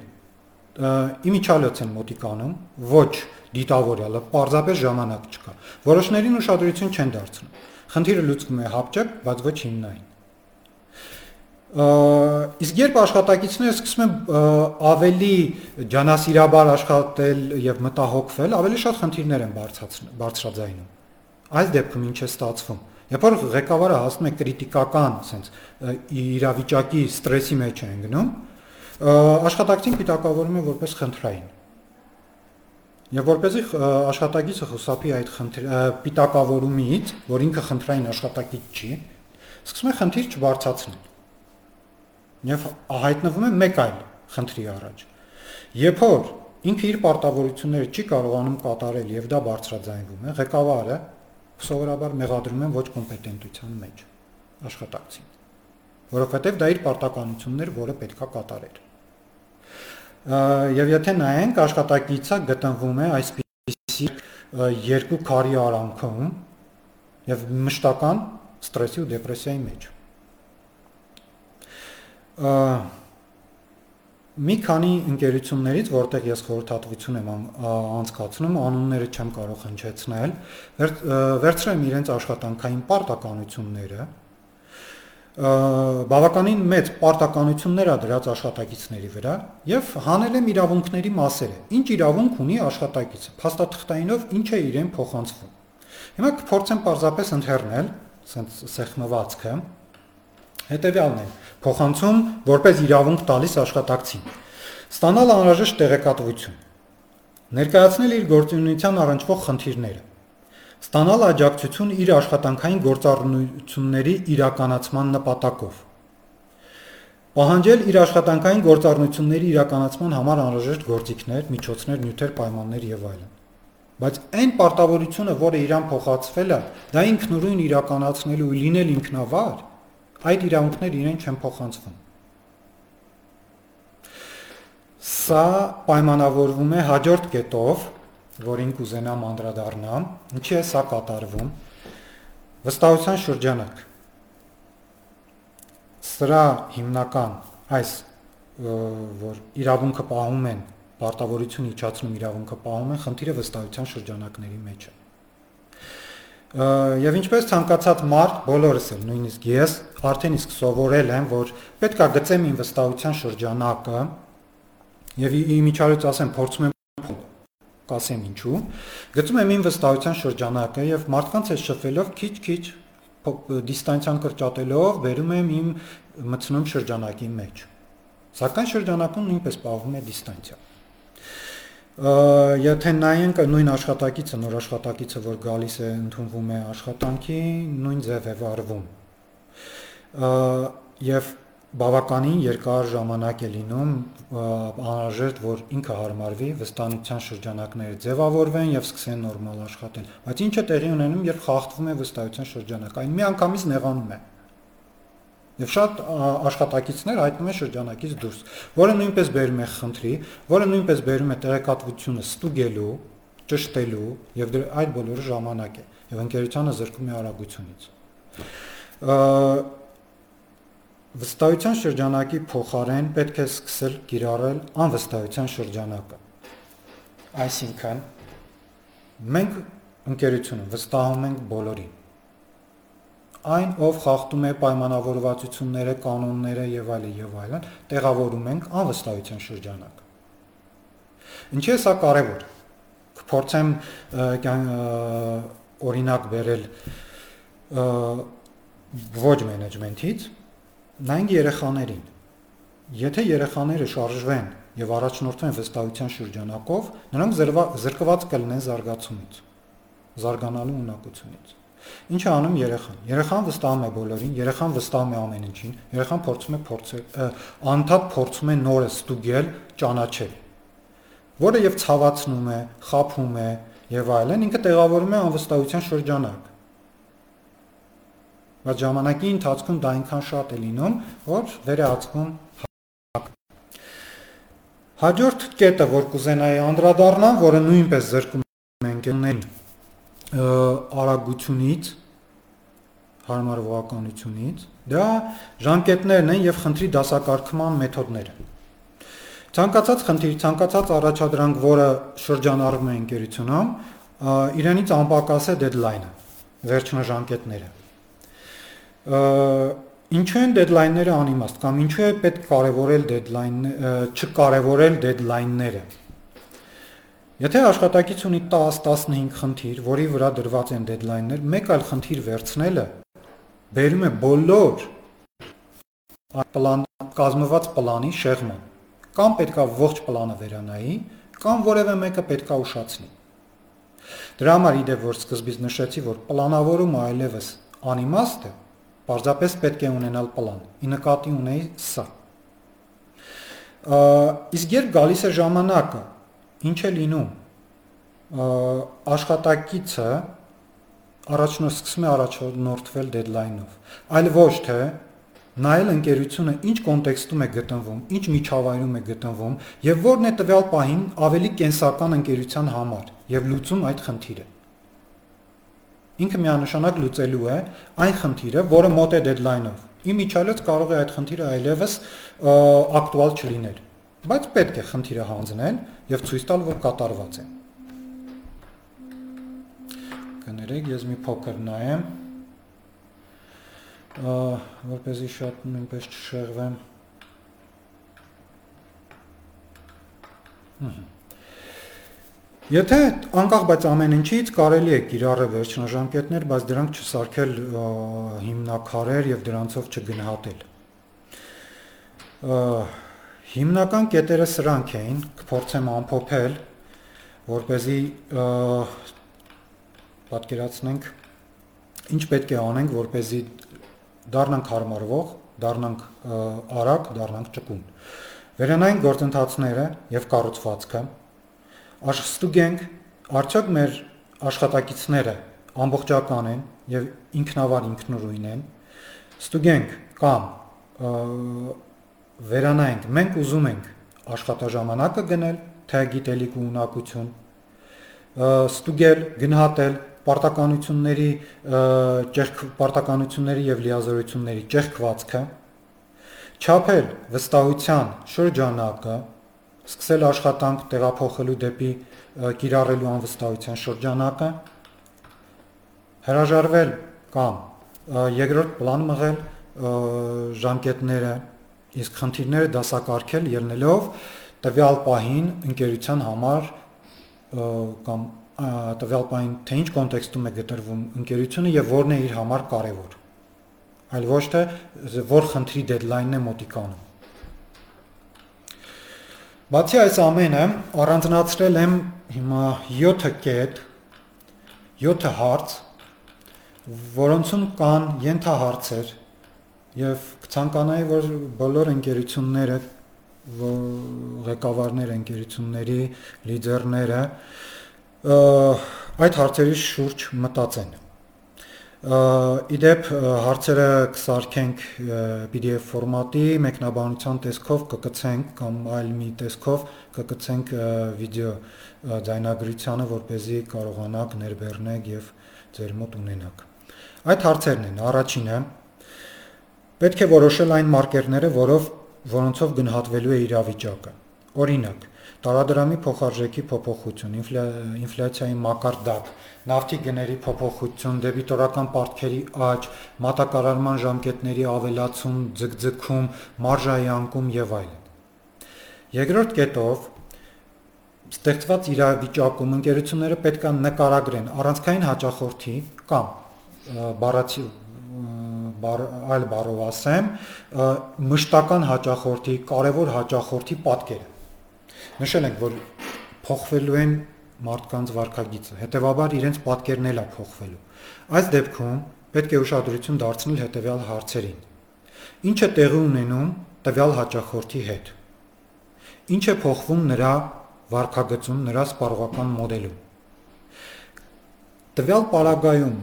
[SPEAKER 1] իմիջալոց են մոտիկանում, ոչ դիտավորյալը, պարզապես ժամանակ չկա։ Որոշներին ուշադրություն չեն դարձնում։ Խնդիրը լուծվում է հապճեպ, բայց ոչ հիմնային։ Իսկ երբ աշխատակիցները սկսում են ավելի ջանասիրաբար աշխատել եւ մտահոգվել, ավելի շատ խնդիրներ են բարձրաձայնում։ Այս դեպքում ինչ է ստացվում։ Երբ որ ղեկավարը հասնում է քրիտիկական, ասենց իրավիճակի ստրեսի մեջ է ընկնում, աշխատակցին պիտակավորում է որպես խնդրային։ Եվ որպեսզի աշխատակիցը խուսափի այդ խնդիր պիտակավորումից, որ ինքը խնդրային աշխատակից չի, սկսում է խնդիր չբարձրացնել։ Եվ հայտնվում է մեկ այլ խնդրի առաջ։ Երբ որ ինքը իր պարտավորությունները չի կարողանում կատարել եւ դա բարձրաձայնվում է, ղեկավարը սովորաբար մեղադրում են ոչ կոմպետենտության մեջ աշխատակցին, որովհետեւ դա իր պարտականություններ, որը պետքա կատարեր։ Եվ եթե նայենք, աշխատակիցը գտնվում է այսպիսի երկու քարի արանքում եւ մշտական ստրեսի ու դեպրեսիայի մեջ։ Մի քանի ընկերություններից, որտեղ ես խորհրդատվություն եմ անցկացնում, անունները չեմ կարող հնչեցնել, վերցրել եմ իրենց աշխատանքային պարտականությունները, բավականին մեծ պարտականություններ ա դրած աշխատակիցների վրա եւ հանել եմ իրավունքների մասերը։ Ինչ իրավունք ունի աշխատակիցը։ Փաստաթղթայինով ինչ է իրեն փոխանցվում։ Հիմա կփորձեմ պարզապես ընթերնել սենց սեղմվածքը։ Հետևյալն է. Փոխանցում որպես իրավունք տալիս աշխատակցին։ Ստանալ անհրաժեշտ տեղեկատվություն։ Ներկայացնել իր գործունեության առնչվող խնդիրները ստանալ աջակցություն իր աշխատանքային գործառնությունների իրականացման նպատակով պահանջել իր աշխատանքային գործառնությունների իրականացման համար անհրաժեշտ գործիքներ, միջոցներ, նյութեր, պայմաններ եւ այլն։ Բայց այն պարտավորությունը, որը իրան փոխացվել է, դա ինքնուրույն իրականացնելու ու լինել ինքնավար, այդ իրավունքները իրեն չեն փոխանցվում։ Սա պայմանավորվում է հաջորդ կետով, որին կուզենամ անդրադառնամ, ինչի է սա կատարվում։ Վստահության շրջանակ։ Սրա հիմնական այս որ իրավունքը պահում են, պարտավորություն իջացնում իրավունքը պահում են, խնդիրը վստահության շրջանակների մեջ է։ Եվ ինչպես ցանկացած մարդ, բոլորս էլ, նույնիսկ ես, արդեն իսկ սովորել եմ, որ պետքա գծեմ իմ վստահության շրջանակը, եւ իմիջիալից ասեմ, փորձում եմ կասեմ ինչու, գծում եմ իմ վստահության շրջանակը եւ մարդկանց հետ շփվելով քիչ-քիչ դիստանցիան կրճատելով բերում եմ իմ մտցնում շրջանակի մեջ։ Սակայն շրջանակում նույնպես պահվում է դիստանցիա։ Եթե նայենք նույն աշխատակիցը, նոր աշխատակիցը, որ գալիս է ընդունվում է աշխատանքի, նույն ձև է վարվում։ Եվ բավականին երկար ժամանակ է լինում անհրաժեշտ որ ինքը հարմարվի վստահության շրջանակները ձևավորվեն եւ սկսեն նորմալ աշխատել բայց ինչը տեղի ունենում երբ խախտվում է վստահության շրջանակ այն միանգամից նեղանում է Եվ շատ աշխատակիցներ հայտնում են շրջանակից դուրս, որը նույնպես բերում է խնդրի, որը նույնպես բերում է տեղեկատվությունը ստուգելու, ճշտելու եւ այդ բոլորը ժամանակ է եւ ընկերությանը զրկում է արագությունից վստահության շրջանակի փոխարեն պետք է սկսել կիրառել անվստահության շրջանակը։ Այսինքն մենք ընկերությունը վստահում ենք բոլորին։ Այն, ով խախտում է պայմանավորվածությունները, կանոնները եւ այլն եւ այլն, տեղավորում ենք անվստահության շրջանակ։ Ինչի է սա կարևոր։ Կփորձեմ օրինակ բերել ոչ մենեջմենթից նայենք երեխաներին։ Եթե երեխաները շարժվեն եւ առաջնորդվեն վստահության շրջանակով, նրանք զրկված կլինեն զարգացումից, զարգանալու ունակությունից։ Ինչ է անում երեխան։ Երեխան վստահում է բոլորին, երեխան վստահում է ամեն ինչին, երեխան փորձում է փորձել, անդադ փորձում է նորը ստուգել, ճանաչել, որը եւ ցավացնում է, խափում է եւ այլն, ինքը տեղավորում է անվստահության շրջանակ բայց ժամանակի ընթացքում դա այնքան շատ է լինում, որ վերահացվում Հաջորդ կետը, որ կուզենայի անդրադառնամ, որը նույնպես զրկում ենք ունեն արագությունից, հարմարվողականությունից, դա ժամկետներն են եւ խնդրի դասակարգման մեթոդները։ Ցանկացած խնդիր, ցանկացած առաջադրանք, որը շրջանառվում է ընկերությունում, իրենից անպակաս է դեդլայնը։ վերջնաժամկետները։ Ինչու են դեդլայնները անիմաստ կամ ինչու է պետք կարևորել դեդլայն չկարևորել դեդլայնները։ Եթե աշխատակից ունի 10-15 խնդիր, որի վրա դրված են դեդլայններ, մեկ այլ խնդիր վերցնելը բերում է բոլոր պլան կազմված պլանի շեղման։ Կամ պետքա ողջ պլանը վերանայի, կամ որևէ մեկը պետքա ուշացնի։ Դրա համար իդեպ որ սկզբից նշեցի, որ պլանավորումը այլևս անիմաստ է, պարզապես պետք է ունենալ պլան։ Ի նկատի ունեի սա։ Իսկ երբ գալիս է ժամանակը, ինչ է լինում։ Աշխատակիցը առաջնորդ սկսում է առաջնորդվել դեդլայնով, այլ ոչ թե նայել ընկերությունը ինչ կոնտեքստում է գտնվում, ինչ միջավայրում է գտնվում եւ որն է տվյալ պահին ավելի կենսական ընկերության համար եւ լուծում այդ խնդիրը։ Ինքը միանշանակ լուծելու է այն խնդիրը, որը մոտ է դեդլայնով։ Իմ իջալից կարող է այդ խնդիրը այլևս ակտուալ չլինել, բայց պետք է խնդիրը հանձնել եւ ցույց տալ, որ կատարված է։ Կներեք, ես մի փոքր նայեմ որպեսզի շատ նույնպես չշեղվեմ։ Եթե անկախ բայց ամեն ինչից կարելի է կիրառը վերջնաժամկետներ, բայց դրանք չսարքել հիմնակարեր եւ դրանցով չգնահատել։ Հիմնական կետերը սրանք էին, կփորձեմ ամփոփել, որ เป զի պատկերացնենք ինչ պետք է անենք, որ เป զի դառնանք հարմարվող, դառնանք արագ, դառնանք ճկուն։ Վերանային գործընթացները եւ կառուցվածքը աշխատուգենք արդյոք մեր աշխատակիցները ամբողջական են եւ ինքնավար ինքնուրույն են ստուգենք կամ վերանայենք մենք ուզում ենք աշխատաժամանակը գնել թե գիտելիք ու ունակություն ստուգել գնահատել պարտականությունների ճեղք պարտականությունների եւ լիազորությունների ճեղքվածքը, չափել վստահության շրջանակը, սկսել աշխատանք տեղափոխելու դեպի կիրառելու անվստահության շրջանակը, հրաժարվել կամ երկրորդ պլան մղել ժամկետները, իսկ խնդիրները դասակարգել ելնելով տվյալ պահին ընկերության համար կամ տվյալ բան թե ինչ կոնտեքստում է գտնվում ընկերությունը եւ որն է իր համար կարեւոր այլ ոչ թե որ խնդրի դեդլայնն է մոտիկանում Բացի այս ամենը առանձնացրել եմ հիմա 7 կետ 7 հարց որոնցում կան ենթահարցեր եւ կցանկանայի որ բոլոր ընկերությունները ղեկավարներ ընկերությունների լիդերները այդ հարցերի շուրջ մտածեն։ Իդեպ հարցերը կսարքենք PDF ֆորմատի մեկնաբանության տեսքով կկցենք կամ այլ մի տեսքով կկցենք վիդեո ձայնագրությանը, որ เป զի կարողանաք ներբեռնեք եւ ձեր մոտ ունենաք։ Այդ հարցերն են։ Առաջինը պետք է որոշել այն մարկերները, որով որոնցով գնահատվելու է իրավիճակը։ Օրինակ, տարադրամի փոխարժեքի փոփոխություն, ինֆլյացիայի մակարդակ, նավթի գների փոփոխություն, դեբիտորական պարտքերի աճ, մատակարարման ժամկետների ավելացում, ձգձգում, մարժայի անկում եւ այլն։ Երկրորդ կետով ստեղծված իրավիճակում ընկերությունները պետք է նկարագրեն առանցքային հաճախորդի կամ բառացի բար, այլ բառով ասեմ, մշտական հաճախորդի, կարևոր հաճախորդի պատկերը Նշել ենք, որ փոխվելու են մարդկանց վարկագիծը, հետևաբար իրենց պատկերն էլ է փոխվելու։ Այս դեպքում պետք է ուշադրություն դարձնել հետևյալ հարցերին։ Ինչ է տեղի ունենում տվյալ հաճախորդի հետ։ Ինչ է փոխվում նրա վարկագծում, նրա սպառողական մոդելում։ Տվյալ պարագայում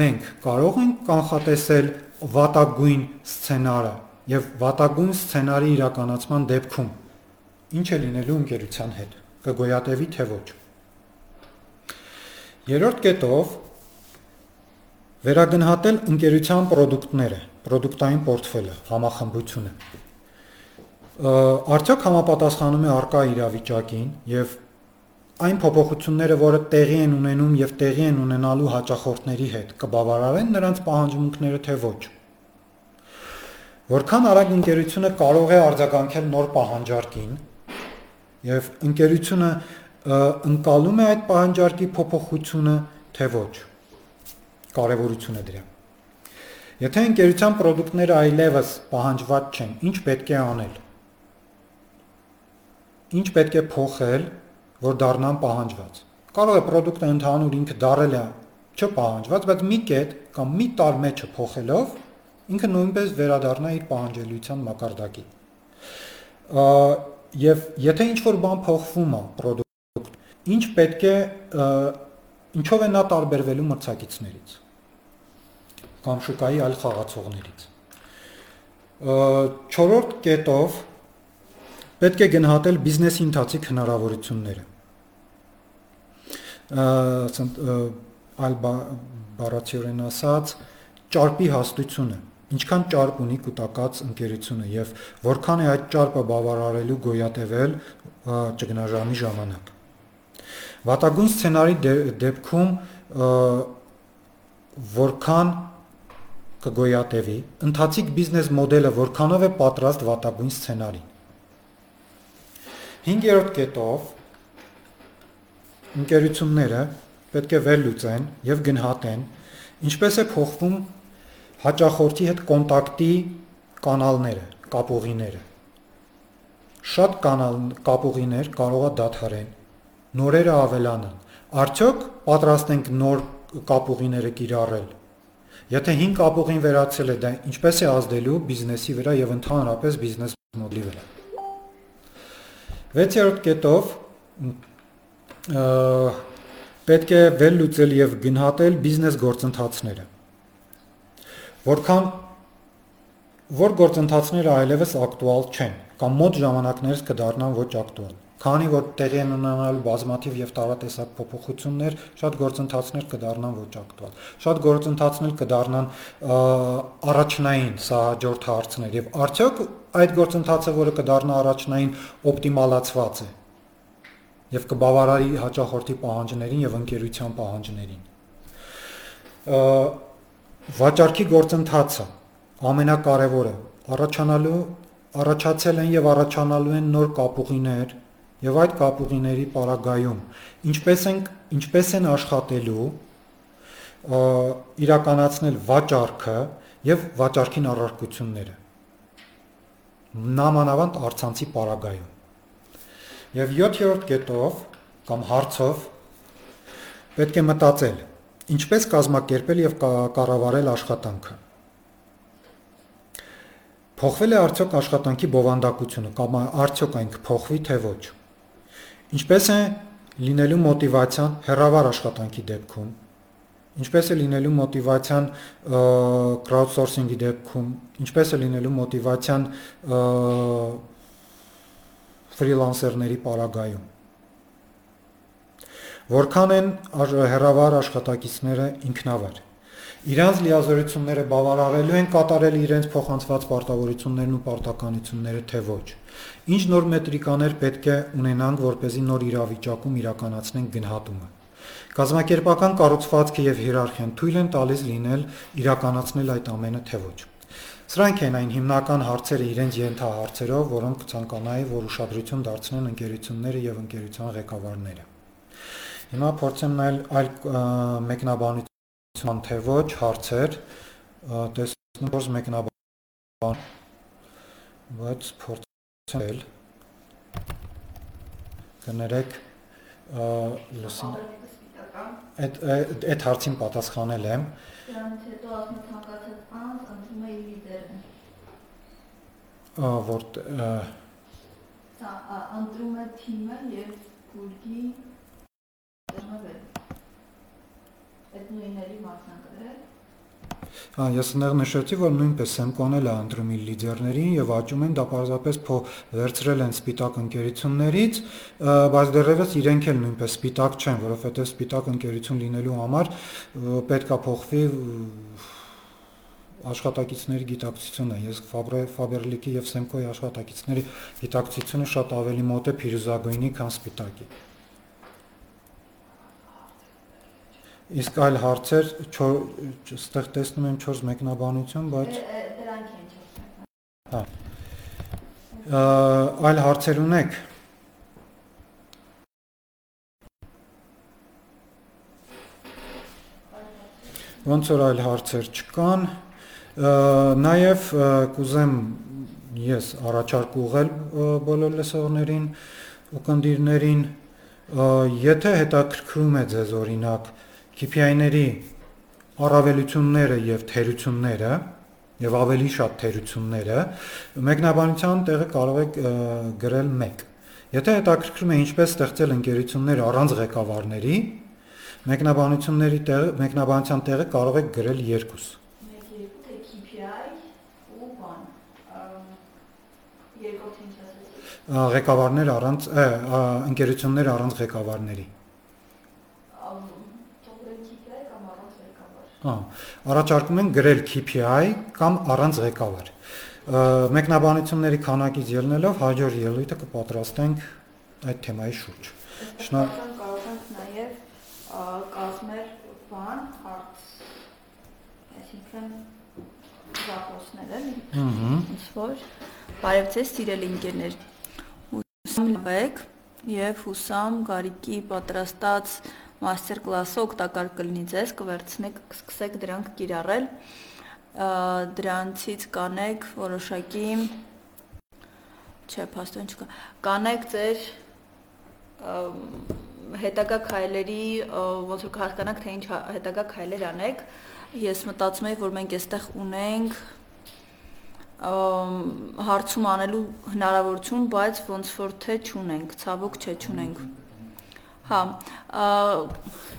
[SPEAKER 1] մենք կարող ենք կանխատեսել վատագույն սցենարը եւ վատագույն սցենարի իրականացման դեպքում ինչ է լինելու ընկերության հետ, կգոյատևի թե ոչ։ Երրորդ կետով վերագնահատել ընկերության ապրանքները, ապրանքային պորտֆելը, համախմբությունը։ Արդյոք համապատասխանում է արկա իրավիճակին եւ այն փոփոխությունները, որը տեղի են ունենում եւ տեղի են ունենալու հաճախորդների հետ, կբավարարեն նրանց պահանջմունքները թե ոչ։ Որքան արագ ընկերությունը կարող է արձագանքել նոր պահանջարկին եւ ընկերությունը ընկալում է այդ պահանջարկի փոփոխությունը թե ոչ։ Կարևորություն է դրա։ Եթե ընկերության ապրանքները այլևս պահանջված չեն, ինչ պետք է անել։ Ինչ պետք է փոխել, որ դառնան պահանջված։ Կարող է ապրանքը ընդհանուր ինքը դարել է չպահանջված, բայց մի կետ կամ մի տար մեջը փոխելով ինքը նույնպես վերադառնա իր պահանջելիության մակարդակի։ Եվ եթե ինչ որ բան փոխվում է ապրանք, ինչ պետք է ինչով է նա տարբերվելու մրցակիցներից կամ շուկայի այլ խաղացողներից։ Չորրորդ կետով պետք է գնահատել բիզնեսի ընթացիկ հնարավորությունները այլ բառացիորեն ասած ճարպի հաստությունը ինչքան ճարպ ունի կൂട്ടակած ընկերությունը եւ որքան է այդ ճարպը բավարարելու գոյատևել ճգնաժամի ժամանակ վատագույն սցենարի դեպքում որքան կգոյատևի ընթացիկ բիզնես մոդելը որքանով է պատրաստ վատագույն սցենարին 5-րդ կետով ընկերությունները պետք է վերլուծեն եւ գնահատեն ինչպես է փոխվում հաճախորդի հետ կոնտակտի կանալները, կապուղիները։ Շատ կանալ կապուղիներ կարող է դադարեն, նորերը ավելանան։ Արդյոք պատրաստ ենք նոր կապուղիները կիրառել։ Եթե 5 կապուղին վերացել է, դա ինչպես է ազդելու բիզնեսի վրա եւ ընդհանրապես բիզնես մոդելի վրա։ 6-րդ կետով պետք է վերլուծել եւ գնահատել բիզնես գործընթացները։ Որքան որ գործընթացները այլևս ակտուալ չեն կամ մոտ ժամանակներս կդառնան ոչ ակտուալ։ Քանի որ տեղի են ունենալու բազմաթիվ եւ տարատեսակ փոփոխություններ, շատ գործընթացներ կդառնան ոչ ակտուալ։ Շատ գործընթացներ կդառնան առաջնային, սա հաջորդ հարցն է եւ արդյոք այդ գործընթացը, որը կդառնա առաջնային, օպտիմալացված է եւ կբավարարի հաճախորդի պահանջներին եւ ընկերության պահանջներին։ Վաճառքի գործընթացը ամենակարևորը առաջանալու առաջացել են եւ առաջանալու են նոր կապուղիներ եւ այդ կապուղիների պարագայում ինչպես են ինչպես են աշխատելու իրականացնել վաճառքը եւ վաճառքին առարկությունները նամանավանդ արցանցի պարագայում Եվ 7-րդ կետով կամ հարցով պետք է մտածել, ինչպես կազմակերպել եւ կառավարել աշխատանքը։ Փոխվել է արդյոք աշխատանքի բովանդակությունը կամ արդյոք այն կփոխվի թե ոչ։ Ինչպես է լինելու մոտիվացիան հերավար աշխատանքի դեպքում, ինչպես է լինելու մոտիվացիան crowdsourcing-ի դեպքում, ինչպես է լինելու մոտիվացիան ֆրիլանսերների պարագայում։ Որքան են հերավար աշխատակիցները ինքնավար։ Իրանց լիազորությունները բավարարելու են կատարել իրենց փոխանցված պարտավորություններն ու պարտականությունները թե ոչ։ Ինչ նոր մետրիկաներ պետք է ունենանք, որպեսզի նոր իրավիճակում իրականացնենք գնահատումը։ Կազմակերպական կառուցվածքը եւ հիերարխիան թույլ են տալիս լինել իրականացնել այդ ամենը թե ոչ։ Սրանք են այն հիմնական հարցերը իրենց ենթահարցերով, որոնք ցանկանայի, որ ուշադրություն դարձնեն ընկերությունները եւ ընկերության ղեկավարները։ Հիմա փորձեմ նայել այլ մեկնաբանություն թե ոչ հարցեր, տեսնում որ մեկնաբան բայց փորձել կներեք լսին այդ այդ հարցին պատասխանել եմ
[SPEAKER 2] Դրանից հետո ասում ցանկացած անձ ընտրում է իր լիդերը։
[SPEAKER 1] որ
[SPEAKER 2] Սա ընտրում է թիմը եւ բուրգի դրնվել։ Այդ նույնների մասնակցել
[SPEAKER 1] Հա, ես այնեղ նշեցի, որ նույնպես Սեմկոնել է ընտրում իր լիդերներին եւ աճում են դա պարզապես փո վերցրել են սպիտակ ընկերություններից, բայց դեռևս իրենք էլ նույնպես սպիտակ չեն, որովհետեւ սպիտակ ընկերություն լինելու համար պետքա փոխվի աշխատակիցների գիտակցությունը։ Ես Ֆաբերլիկի եւ Սեմկոյի աշխատակիցների գիտակցությունը շատ ավելի մոտ է փիրուզագույնի, քան սպիտակի։ Իսկ այլ հարցեր 4 այստեղ տեսնում եմ 4 մեկնաբանություն, բայց
[SPEAKER 2] Դրանք են չորսը։
[SPEAKER 1] ա, այլ հարցեր ունեք։ Ոնց որ այլ հարցեր չկան, նաև կուզեմ ես առաջարկ ուղղել բոլոր լսողներին ու կնդիրներին, եթե հետաքրքրում է ձեզ օրինակ KPI-ների առավելությունները եւ թերությունները եւ ավելի շատ թերությունները, մեկնաբանության տեղը կարող եք գրել 1։ Եթե հետաքրքրում է ինչպես ստեղծել ընկերություններ առանց ղեկավարների, մեկնաբանությունների տեղը մեկնաբանության տեղը կարող եք գրել 2։
[SPEAKER 2] Մեկ երկու թե KPI ու բան։ Երկրորդ ինչ ասեցի։
[SPEAKER 1] Ղեկավարներ առանց ընկերություններ առանց ղեկավարների։
[SPEAKER 2] Ամ, Թողրեն KPI կամ առանց ղեկավար։
[SPEAKER 1] Հա, առաջարկում են գրել KPI կամ առանց ղեկավար։ Մեկնաբանությունների քանակից ելնելով հաջորդ ելույթը կպատրաստենք այդ թեմայի շուրջ։ Շնոր-
[SPEAKER 2] Շնորհակալ կարող ենք նաև կազմել բան հարց։ Այսինքն զապոսներ էլի։
[SPEAKER 1] Ահա։
[SPEAKER 3] Ինչ որ բարև ձեզ սիրելի ընկերներ։ Հուսամ լավ եք եւ հուսամ Գարիկի պատրաստած մաստեր կլասը օգտակար կլինի ձեզ, կվերցնեք, կսկսեք դրանք կիրառել։ Դրանցից կանեք որոշակի չէ, փաստորեն չկա։ Կանեք ձեր հետագա քայլերի ոնց որ կհասկանաք թե ինչ հա- հետագա քայլեր անեք։ Ես մտածում եմ, որ մենք այստեղ ունենք հարցում անելու հնարավորություն, բայց ոնց որ թե չունենք, ցավոք չէ չունենք։ Հա,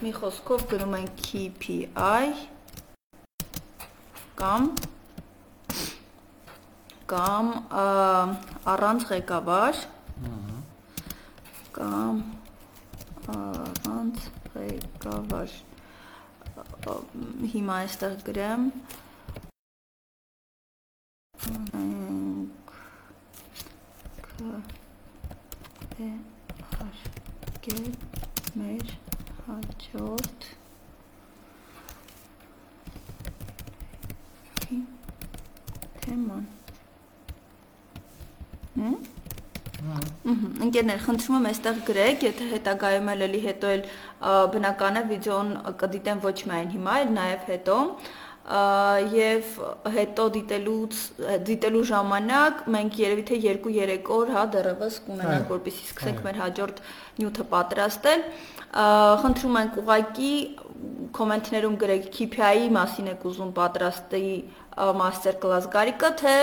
[SPEAKER 3] մի խոսքով գրում ենք KPI կամ կամ առանց ղեկավար կամ առանց ղեկավար հիմա այստեղ գրեմ Ենք կը հարկել մեր հաջորդ թեման Հմ Ահա, ընկերներ, խնդրում եմ այստեղ գրեք, եթե հետագայում էլ էլի հետո էլ բնական է վիդեոն կդիտեն ոչ միայն հիմա, այլ նաև հետո ա, եւ հետո դիտելուց դիտելու ժամանակ մենք երևի թե 2-3 օր հա դեռևս կունենանք որպեսզի սկսենք մեր հաջորդ նյութը պատրաստել խնդրում ենք ուղակի կոմենտներում գրեք KPI-ի մասին եք ուզում պատրաստի մաստեր կլաս Գարիկը, թե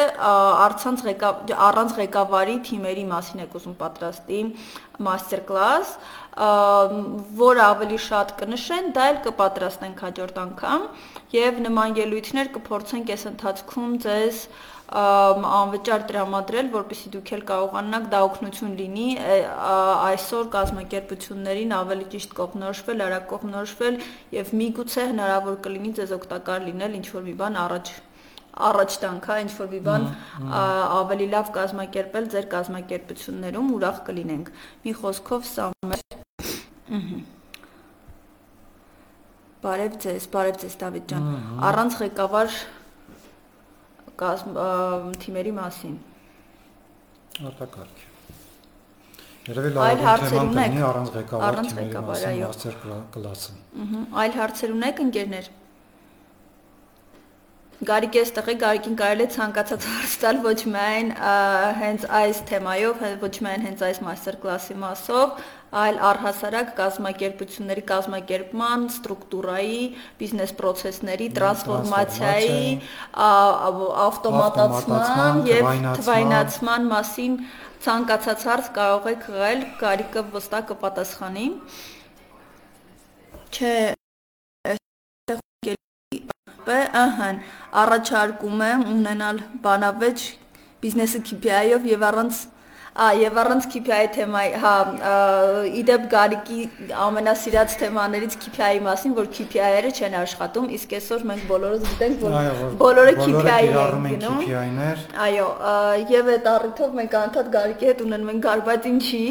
[SPEAKER 3] առցանց ղեկա առանց ղեկավարի թիմերի մասին եք ուզում պատրաստի մաստեր կլաս, որ ավելի շատ կնշեն, դա էլ կպատրաստենք հաջորդ անգամ եւ նման ելույթներ կփորձենք այս ընթացքում ձեզ անվճար տրամադրել, որպեսզի դուք էլ կարողանաք դա օգնություն լինի այսօր կազմակերպություններին ավելի ճիշտ կողմնորոշվել, արագ կողմնորոշվել եւ միգուցե հնարավոր կլինի ձեզ օգտակար լինել ինչ որ մի բան առաջ առաջ տանք, հա, ինչ որ մի բան ավելի լավ կազմակերպել ձեր կազմակերպություններում ուրախ կլինենք։ Մի խոսքով սա մեր Բարև ձեզ, բարև ձեզ Դավիթ ջան։ Առանց ղեկավար թիմերի մասին։
[SPEAKER 1] Արտակարգ։ Երևի լավ
[SPEAKER 3] հարցեր
[SPEAKER 1] թեման
[SPEAKER 3] ունեք?
[SPEAKER 1] կլինի առանց ղեկավար թիմերի մասին մաստեր կլասը։
[SPEAKER 3] Ահա, այլ հարցեր ունեք ընկերներ։ Գարիկի էստեղ է, Գարիկին կարելի է ցանկացած հարց տալ ոչ միայն հենց այս թեմայով, ոչ միայն հենց այս մաստեր կլասի մասով, այլ առհասարակ կազմակերպությունների կազմակերպման, ստրուկտուրայի, բիզնես process-ների, տրանսֆորմացիայի, ավտոմատացման եւ
[SPEAKER 1] թվայնացման։
[SPEAKER 3] մասին ցանկացած հարց կարող եք հղել, Գարիկը վստահ կպատասխանի։ Չէ, Բե, ահան, առաջարկում եմ ունենալ բանավեճ բիզնեսը KPI-ով եւ առանց եւ առանց KPI թեմայի, հա, իդեպ Գարիկի ամենասիրած թեմաներից KPI-ի մասին, որ KPI-երը չեն աշխատում, իսկ այսօր մենք բոլորս գիտենք, որ բոլորը
[SPEAKER 1] կիրառում
[SPEAKER 3] են գնում։
[SPEAKER 1] KPI-ներ։
[SPEAKER 3] Այո, եւ այդ առիթով մենք անդադ Գարիկի հետ ունենում ենք գար, բայց ինչի։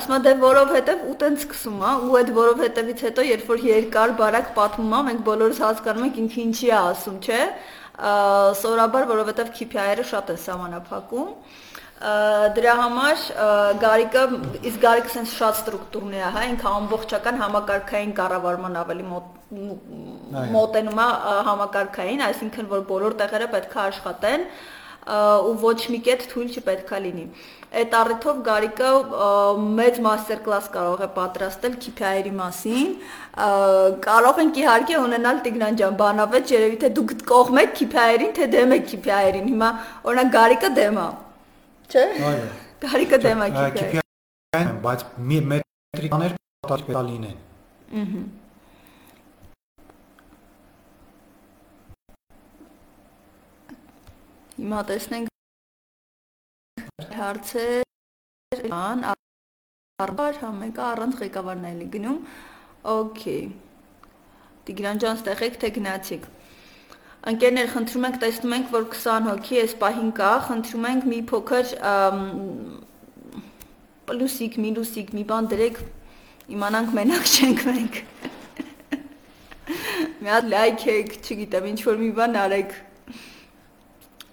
[SPEAKER 3] Ասում ա դե որովհետեւ ու տենց սկսում ա, ու այդ որովհետեւից հետո երբ որ երկար բարակ պատմում ա, մենք բոլորս հասկանում ենք ինքը ինչի է ասում, չէ՞։ Ա, Սովորաբար որովհետեւ KPI-երը շատ են սահմանափակում։ Ա, Դրա համար Գարիկը իսկ Գարիկը sense շատ ստրուկտուրներ է, հա, ինքը ամբողջական համակարգային կառավարման ավելի մոտ մոտենում է համակարգային, այսինքն որ բոլոր տեղերը պետք է աշխատեն ու ոչ մի կետ թույլ չպետքա լինի։ Այդ առիթով Գարիկը մեծ մաստեր կլաս կարող է պատրաստել KPI-երի մասին։ Կարող ենք իհարկե ունենալ Տիգրան ջան բանավեճ, երևի թե դուք կողմ եք KPI-երին, թե դեմ եք KPI-երին։ Հիմա օրինակ Գարիկը դեմ է։ Չէ՞։
[SPEAKER 1] Այո։
[SPEAKER 3] Գարիկը դեմ է
[SPEAKER 1] KPI-ն, բայց մի մետրիկաներ պետք է լինեն։
[SPEAKER 3] Հիմա տեսնենք հարցեր ան առբար հա մեկը առանց ղեկավարն էլի գնում օքեյ Տիգրան ջան ստեղ եք թե գնացիք Ընկերներ, խնդրում ենք, տեսնում ենք, որ 20 հոգի այս պահին կա, խնդրում ենք մի փոքր ամ, պլյուսիկ, մինուսիկ, մի բան դրեք, իմանանք մենակ չենք մենք։ Մի հատ լայք եք, չգիտեմ, ինչ որ մի բան արեք։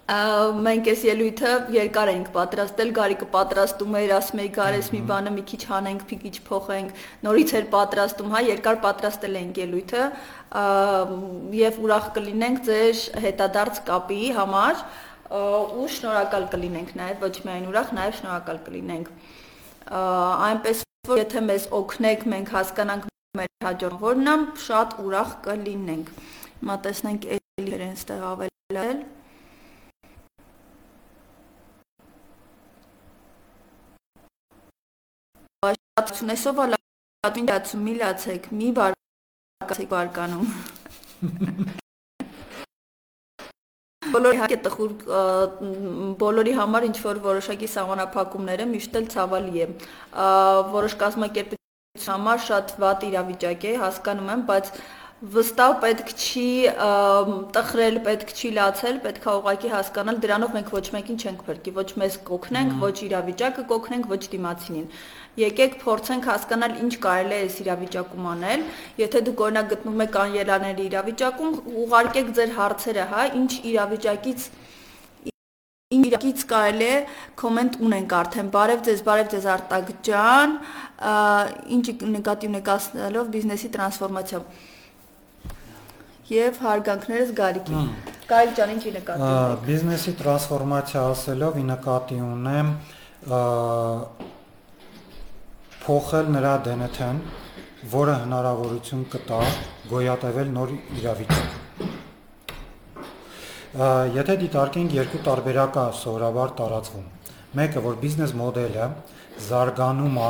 [SPEAKER 3] Մենք այս ելույթը երկար ենք պատրաստել, Գարիկը պատրաստում էր, ասում էի գարես մի բանը մի քիչ հանենք, մի քիչ փոխենք, նորից էր պատրաստում, հա, երկար պատրաստել ենք ելույթը եւ ուրախ կլինենք ձեր հետադարձ կապի համար ու շնորհակալ կլինենք նաեւ ոչ միայն ուրախ, նաեւ շնորհակալ կլինենք։ Այնպես որ եթե մեզ օգնեք, մենք հասկանանք մեր հաջորդ որն է, շատ ուրախ կլինենք։ Հիմա տեսնենք էլի իրեն ստեղ ավելել։ Ատություն էսով ալատին դացում մի լացեք, մի բարկացեք բարկանում։ Բոլորի հայ տխուր բոլորի համար ինչ որ որոշակի սահմանափակումները միշտ էլ ցավալի է։ Որոշ կազմակերպության համար շատ վատ իրավիճակ է, հասկանում եմ, բայց վստահ պետք չի տխրել, պետք չի լացել, պետք է ուղղակի հասկանալ դրանով մենք ոչ մեկին չենք փրկի, ոչ մեզ կօգնենք, ոչ իրավիճակը կօգնենք, ոչ դիմացինին։ Եկեք փորձենք հասկանալ ինչ կարելի է այս իրավիճակում անել։ Եթե դուք օրինակ գտնվում եք անելաների իրավիճակում, ուղարկեք ձեր հարցերը, հա, ինչ իրավիճակից ինչ իրավիճակից կարելի է կոմենտ ունենք արդեն։ Բարև ձեզ, բարև ձեզ Արտակ ջան, ինչ նկատի ունեկացնելով բիզնեսի տրանսֆորմացիա։ Եվ հարգանքներս Գարիկին։ Գարիկ ջան, ինչի նկատի ունեք։
[SPEAKER 1] Բիզնեսի տրանսֆորմացիա ասելով ի նկատի ունեմ փոխել նրա դենեթեն, որը հնարավորություն կտա գոյատևել նոր իրավիճակ։ Եթե դիտարկենք երկու տարբերակա սովորաբար տարածվում։ Մեկը, որ բիզնես մոդելը զարգանում է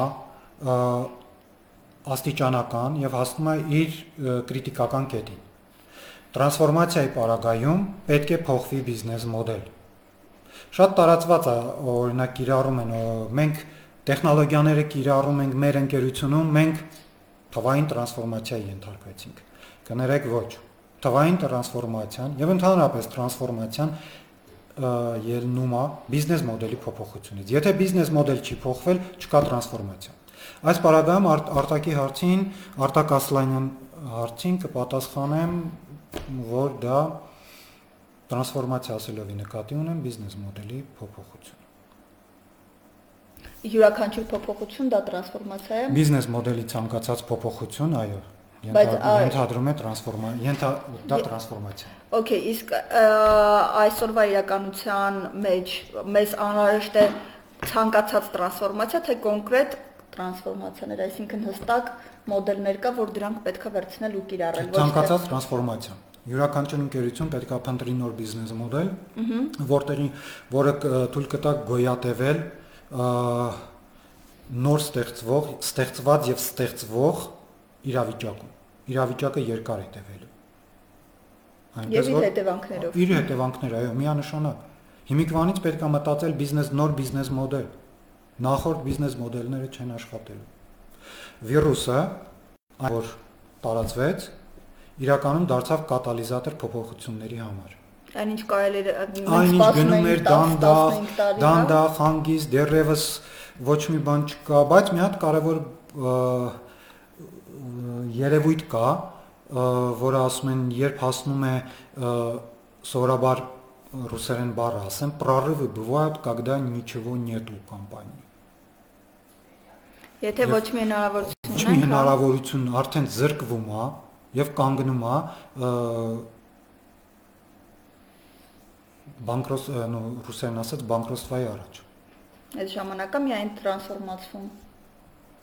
[SPEAKER 1] աստիճանական եւ հասնում է իր ը, կրիտիկական կետին։ Տրանսֆորմացիայի պարագայում պետք է փոխվի բիզնես մոդել։ Շատ տարածված է, օրինակ կիրառում են, մենք տեխնոլոգիաները կիրառում ենք մեր ընկերությունում, մենք թվային տրանսֆորմացիայի ենթարկվեցինք։ Կներեք, ոչ։ Թվային տրանսֆորմացիան եւ ընդհանրապես տրանսֆորմացիան ելնում է բիզնես մոդելի փոփոխությունից։ Եթե բիզնես մոդել չի փոխվել, չկա տրանսֆորմացիա։ Այս պարագայում արտ, արտակի հարցին, Արտակ Ասլանյան հարցին կպատասխանեմ, որ դա տրանսֆորմացիա ասելով նկատի ունեմ բիզնես մոդելի փոփոխություն։
[SPEAKER 3] Յուրաքանչյուր փոփոխություն դա տրանսֆորմացիա է։
[SPEAKER 1] Բիզնես մոդելի ցանկացած փոփոխություն, այո,
[SPEAKER 3] Բայց,
[SPEAKER 1] ենթադրում է տրանսֆորմա, ենթա դա տրանսֆորմացիա։
[SPEAKER 3] Okay, իսկ այսօրվա իրականության մեջ մեզ անհրաժեշտ է ցանկացած տրանսֆորմացիա, թե կոնկրետ տրանսֆորմացիաներ, այսինքն հստակ մոդելներ կա, որ դրանք պետք է վերցնել ու կիրառել։
[SPEAKER 1] Ցանկացած տրանսֆորմացիա։ Յուրաքանչյուր ընկերություն պետք է փնտրի նոր բիզնես մոդել, որտեղի որը թույլ կտա գոյատևել նոր ստեղծվող, ստեղծված եւ ստեղծվող իրավիճակում։ Իրավիճակը երկար է տևելու։
[SPEAKER 3] Եվ իր հետևանքներով։
[SPEAKER 1] Իր հետևանքները, այո, միանշանակ։ Հիմիկվանից պետք է մտածել բիզնես նոր բիզնես մոդել։ նախորդ բիզնես մոդելները չեն աշխատելու։ Վիրուսը, որ տարածվեց, իրականում դարձավ կատալիզատոր փոփոխությունների համար։
[SPEAKER 3] Այն ինչ կարելի է
[SPEAKER 1] մենք սպասում ենք դանդաղ, դանդաղ, հանգիս, դեռևս ոչ մի բան չկա, բայց մի հատ կարևոր երևույթ կա, որը ասում են, երբ հասնում է սովորաբար ռուսերեն բառը ասեմ, прорывы бывают, когда ничего нет у компании։
[SPEAKER 3] Եթե ոչ մի հնարավորություն չունենք,
[SPEAKER 1] ոչ մի հա։ հնարավորություն արդեն զրկվում է եւ կանգնում է բանկրոս, նո ռուսերեն ասած բանկրոստվայի առաջ։
[SPEAKER 3] Այդ ժամանակը միայն տրանսֆորմացվում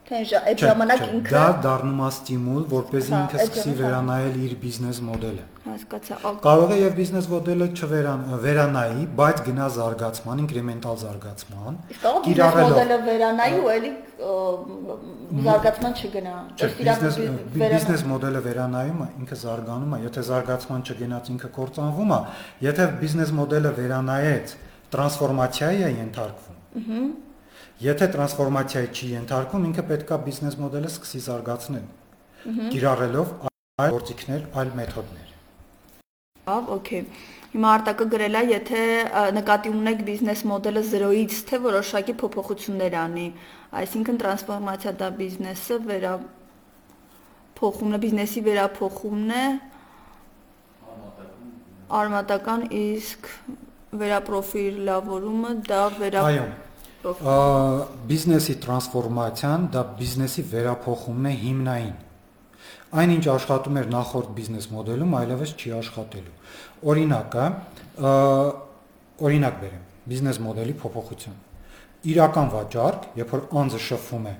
[SPEAKER 3] Թե այդ ժամանակ ինքը
[SPEAKER 1] դա դառնում է ստիմուլ, որպեսզի ինքը սկսի վերանայել իր բիզնես մոդելը։
[SPEAKER 3] Հասկացա։
[SPEAKER 1] Կարող է եւ բիզնես մոդելը չվերանայի, բայց գնա զարգացման, ինկրեմենտալ զարգացման։
[SPEAKER 3] Կիրառելով մոդելը վերանայի ու էլի զարգացման չգնա։
[SPEAKER 1] Բիզնես բիզնես մոդելը վերանայում է, ինքը զարգանում է, եթե զարգացման չգնաց ինքը կործանվում է, եթե բիզնես մոդելը վերանայեց, տրանսֆորմացիայի է ենթարկվում։ Ահա Եթե տրանսֆորմացիայի չի ենթարկվում, ինքը պետքա բիզնես մոդելը սկսի զարգացնել։ Կիրառելով այլ գործիքներ, այլ մեթոդներ։
[SPEAKER 3] Ավ, օքեյ։ Հիմա արտակը գրել է, եթե նկատի ունեք բիզնես մոդելը 0-ից թե որոշակի փոփոխություններ անի, այսինքն տրանսֆորմացիա դա բիզնեսը վերա փոխումն է, բիզնեսի վերափոխումն է արմատական իսկ վերապրոֆիլավորումը դա վերա
[SPEAKER 1] Այո բիզնեսի տրանսֆորմացիան դա բիզնեսի վերափոխումն է հիմնային։ Այնինչ աշխատում էր նախորդ բիզնես մոդելում, այլևս չի աշխատելու։ Օրինակը, օրինակ բերեմ, բիզնես մոդելի փոփոխություն։ Իրական վաճառք, երբ որ անձը շփվում է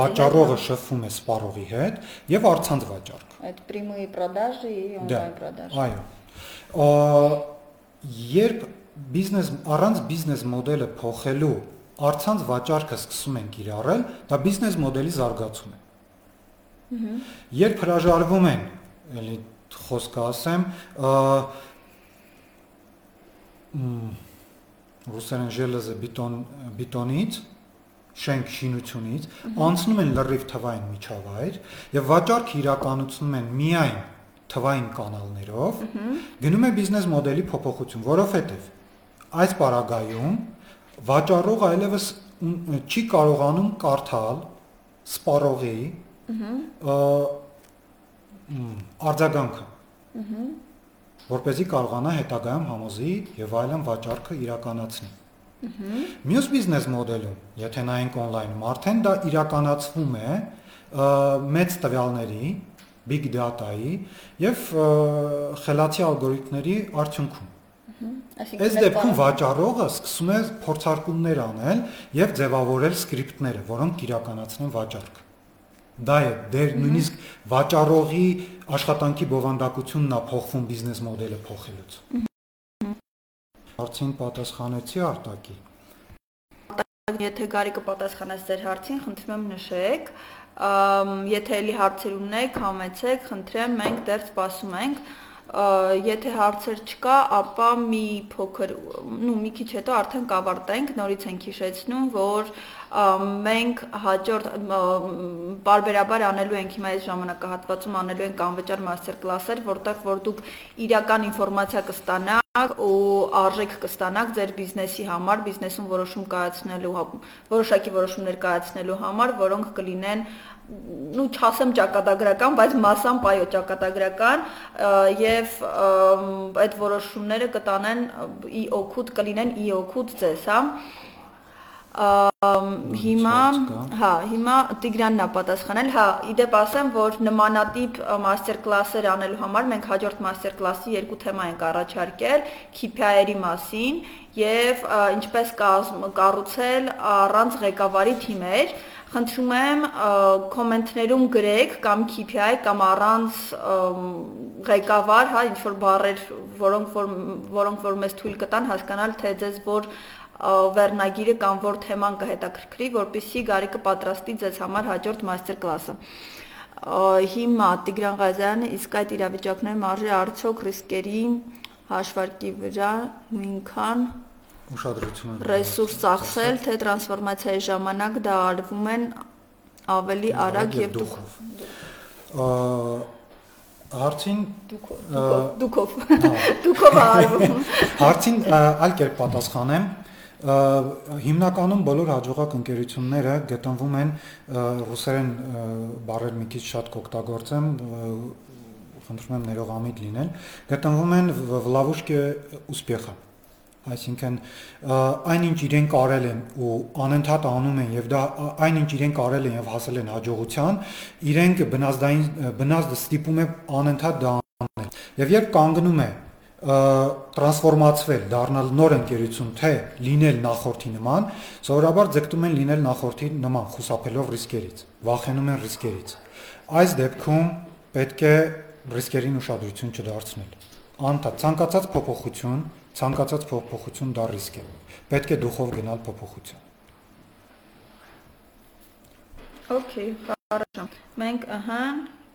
[SPEAKER 1] վաճառողը շփվում է սպառողի հետ եւ արցանց վաճառք։
[SPEAKER 3] Այդ прямые продажи и онлайн продажи։ Այո։
[SPEAKER 1] Երբ բիզնես առանց բիզնես մոդելը փոխելու արցանց վաճառքը սկսում են կիրառել, դա բիզնես մոդելի զարգացում է։ Երբ հրաժարվում են, էլի խոսքը ասեմ, ռուսերեն ժելեզը բետոն բետոնից շենք շինությունից անցնում են լրիվ թվային միջավայր եւ վաճառք իրականացնում են միայն թվային կանալներով գնում է բիզնես մոդելի փոփոխություն, որովհետեւ այս պարագայում վաճառողը այլևս չի կարողանում կարդալ սպառողի արձագանքը որպեսզի կարողանա հետագայում համոզի եւ այլն վաճառքը իրականացնի Մյուս բիզնես մոդելում, եթե նայենք on-line-ում, արդեն դա իրականացվում է մեծ տվյալների, big data-ի եւ խելացի ալգորիթմների արդյունքում Այս դեպքում վաճառողը սկսում է փորձարկումներ անել եւ ձևավորել սկրիպտները, որոնք իրականացնեն վաճառք։ Դա է դեր նույնիսկ վաճառողի աշխատանքի բովանդակությունն է փոխվում բիզնես մոդելը փոխելուց։ Հարցին պատասխանեցի արտակի։
[SPEAKER 3] Եթե Գարիկը պատասխանեց ձեր հարցին, խնդրում եմ նշեք։ Եթե էլի հարցեր ունեք, համեցեք, խնդրեմ, մենք դեռ սպասում ենք եթե հարցեր չկա, ապա մի փոքր, նու մի քիչ հետո արդեն կավարտենք, նորից ենք հիշեցնում, որ մենք հաջորդ բարբերաբար անելու ենք հիմա այս ժամանակահատվածում անելու ենք անվճար մաստեր կլասեր, որտեղ որ դուք իրական ինֆորմացիա կստանաք ու արժեք կստանաք ձեր բիզնեսի համար, բիզնեսում որոշում կայացնելու, որոշակի որոշումներ կայացնելու համար, որոնք կլինեն ну չասեմ ճակատագրական, բայց մասամբ այո ճակատագրական եւ այդ որոշումները կտանեն ի օգուտ կլինեն ի օգուտ ձեզ, հա հիմա հա հիմա Տիգրանն է պատասխանել հա իդեպ ասեմ որ նմանատիպ մաստեր կլասեր անելու համար մենք հաջորդ մաստեր կլասի երկու թեմա ենք առաջարկել KPI-երի մասին եւ ինչպես կառուցել առանց ղեկավարի թիմեր խնդրում եմ կոմենտներում գրեք կամ KPI կամ առանց ղեկավար, հա, ինչ որ բառեր, որոնք որ որոնք որ մեզ թույլ կտան հասկանալ, թե ձեզ որ վերնագիրը կամ որ թեման կհետաքրքրի, որpիսի Գարիկը պատրաստի ձեզ համար հաջորդ մաստեր կլասը։ Հիմա Տիգրան Ղազարյանը իսկ այդ իրավիճակներում արժի արդյոք ռիսկերի հաշվարկի վրա նույնքան
[SPEAKER 1] ուշադրությունը
[SPEAKER 3] ռեսուրս ծախսել, թե տրանսֆորմացիայի ժամանակ դա արվում են ավելի արագ եւ դուք
[SPEAKER 1] Ա, Հարցին
[SPEAKER 3] դուքով դուքով
[SPEAKER 1] հա,
[SPEAKER 3] դուքով արվում
[SPEAKER 1] Հարցին ա, այլ կերպ պատասխանեմ։ Ա, Հիմնականում բոլոր հաջողակ ընկերությունները գտնվում են ա, ռուսերեն ա, բառեր մի քիչ շատ կօգտագործեմ, ա, խնդրում եմ ներողամիտ լինել, գտնվում են в в ловушке успеха։ Այսինքն այնինչ իրենք արել են ու անընդհատ անում են եւ դա այնինչ իրենք արել են եւ հասել են հաջողության, իրենք բնազդային բնազդը ստիպում է անընդհատ դա անել։ Եվ երբ կանգնում է տրանսֆորմացվել, դառնալ նոր ընկերություն, թե լինել նախորդի նման, սովորաբար ձգտում են լինել նախորդի նման, խուսափելով ռիսկերից, վախենում են ռիսկերից։ Այս դեպքում պետք է ռիսկերին ուշադրություն չդարձնել։ Անտա ցանկացած փոփոխություն, ցանկացած փոփոխություն դա ռիսկ է։ Պետք է դուխով գնալ փոփոխություն։
[SPEAKER 3] Okay, хорошо։ Մենք, ահա,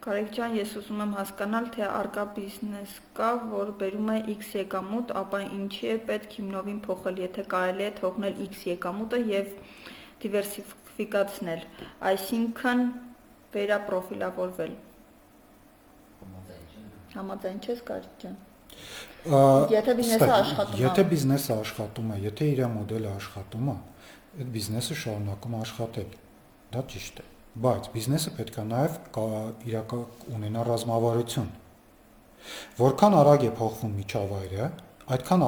[SPEAKER 3] Կարեկ ջան, ես ուզում եմ հասկանալ, թե արկա բիզնես կա, որ բերում է X եկամուտ, ապա ինչի է պետք հիմնովին փոխել, եթե կարելի է թողնել X եկամուտը եւ դիվերսիֆիկացնել, այսինքն վերապրոֆիլավորվել։ Համաձայն չես Կարեկ ջան։
[SPEAKER 1] Ա,
[SPEAKER 3] Եթե բիզնեսը աշխատում է։
[SPEAKER 1] Եթե բիզնեսը աշխատում է, եթե իր մոդելը աշխատում է, այդ բիզնեսը շարունակում աշխատել։ Դա ճիշտ է։ Բայց բիզնեսը պետք է նաև իրական ունենա ռազմավարություն։ Որքան արագ է փոխվում միջավայրը, այդքան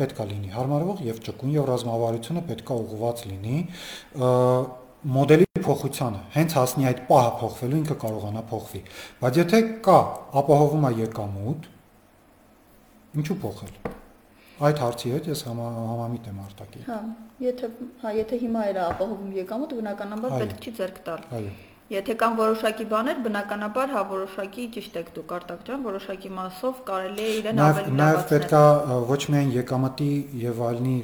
[SPEAKER 1] պետք է լինի հարմարվող եւ ճկուն եւ ռազմավարությունը պետք է ուղղված լինի մոդելի փոխությանը, հենց հասնի այդ պահը փոխվելու ինքը կարողանա փոխվի։ Բայց եթե կա ապահովում է եկամուտ, ինչու փոխել։ Այդ հարցի հետ ես համա, համամիտ եմ արտակի։
[SPEAKER 3] Հա, եթե հա, եթե հիմա էր ապահովում եկամուտ, բնականաբար պետք չի ձեռք տալ։
[SPEAKER 1] Այո։
[SPEAKER 3] Եթե կան որոշակի բաներ, բնականաբար հա որոշակի ճիշտ եք դուք արտակ ջան, որոշակի մասով կարելի է իրեն
[SPEAKER 1] Նաև
[SPEAKER 3] ավելի
[SPEAKER 1] նաև
[SPEAKER 3] լավացնել։
[SPEAKER 1] պետք է ը, ոչ միայն եկամտի եւ այլնի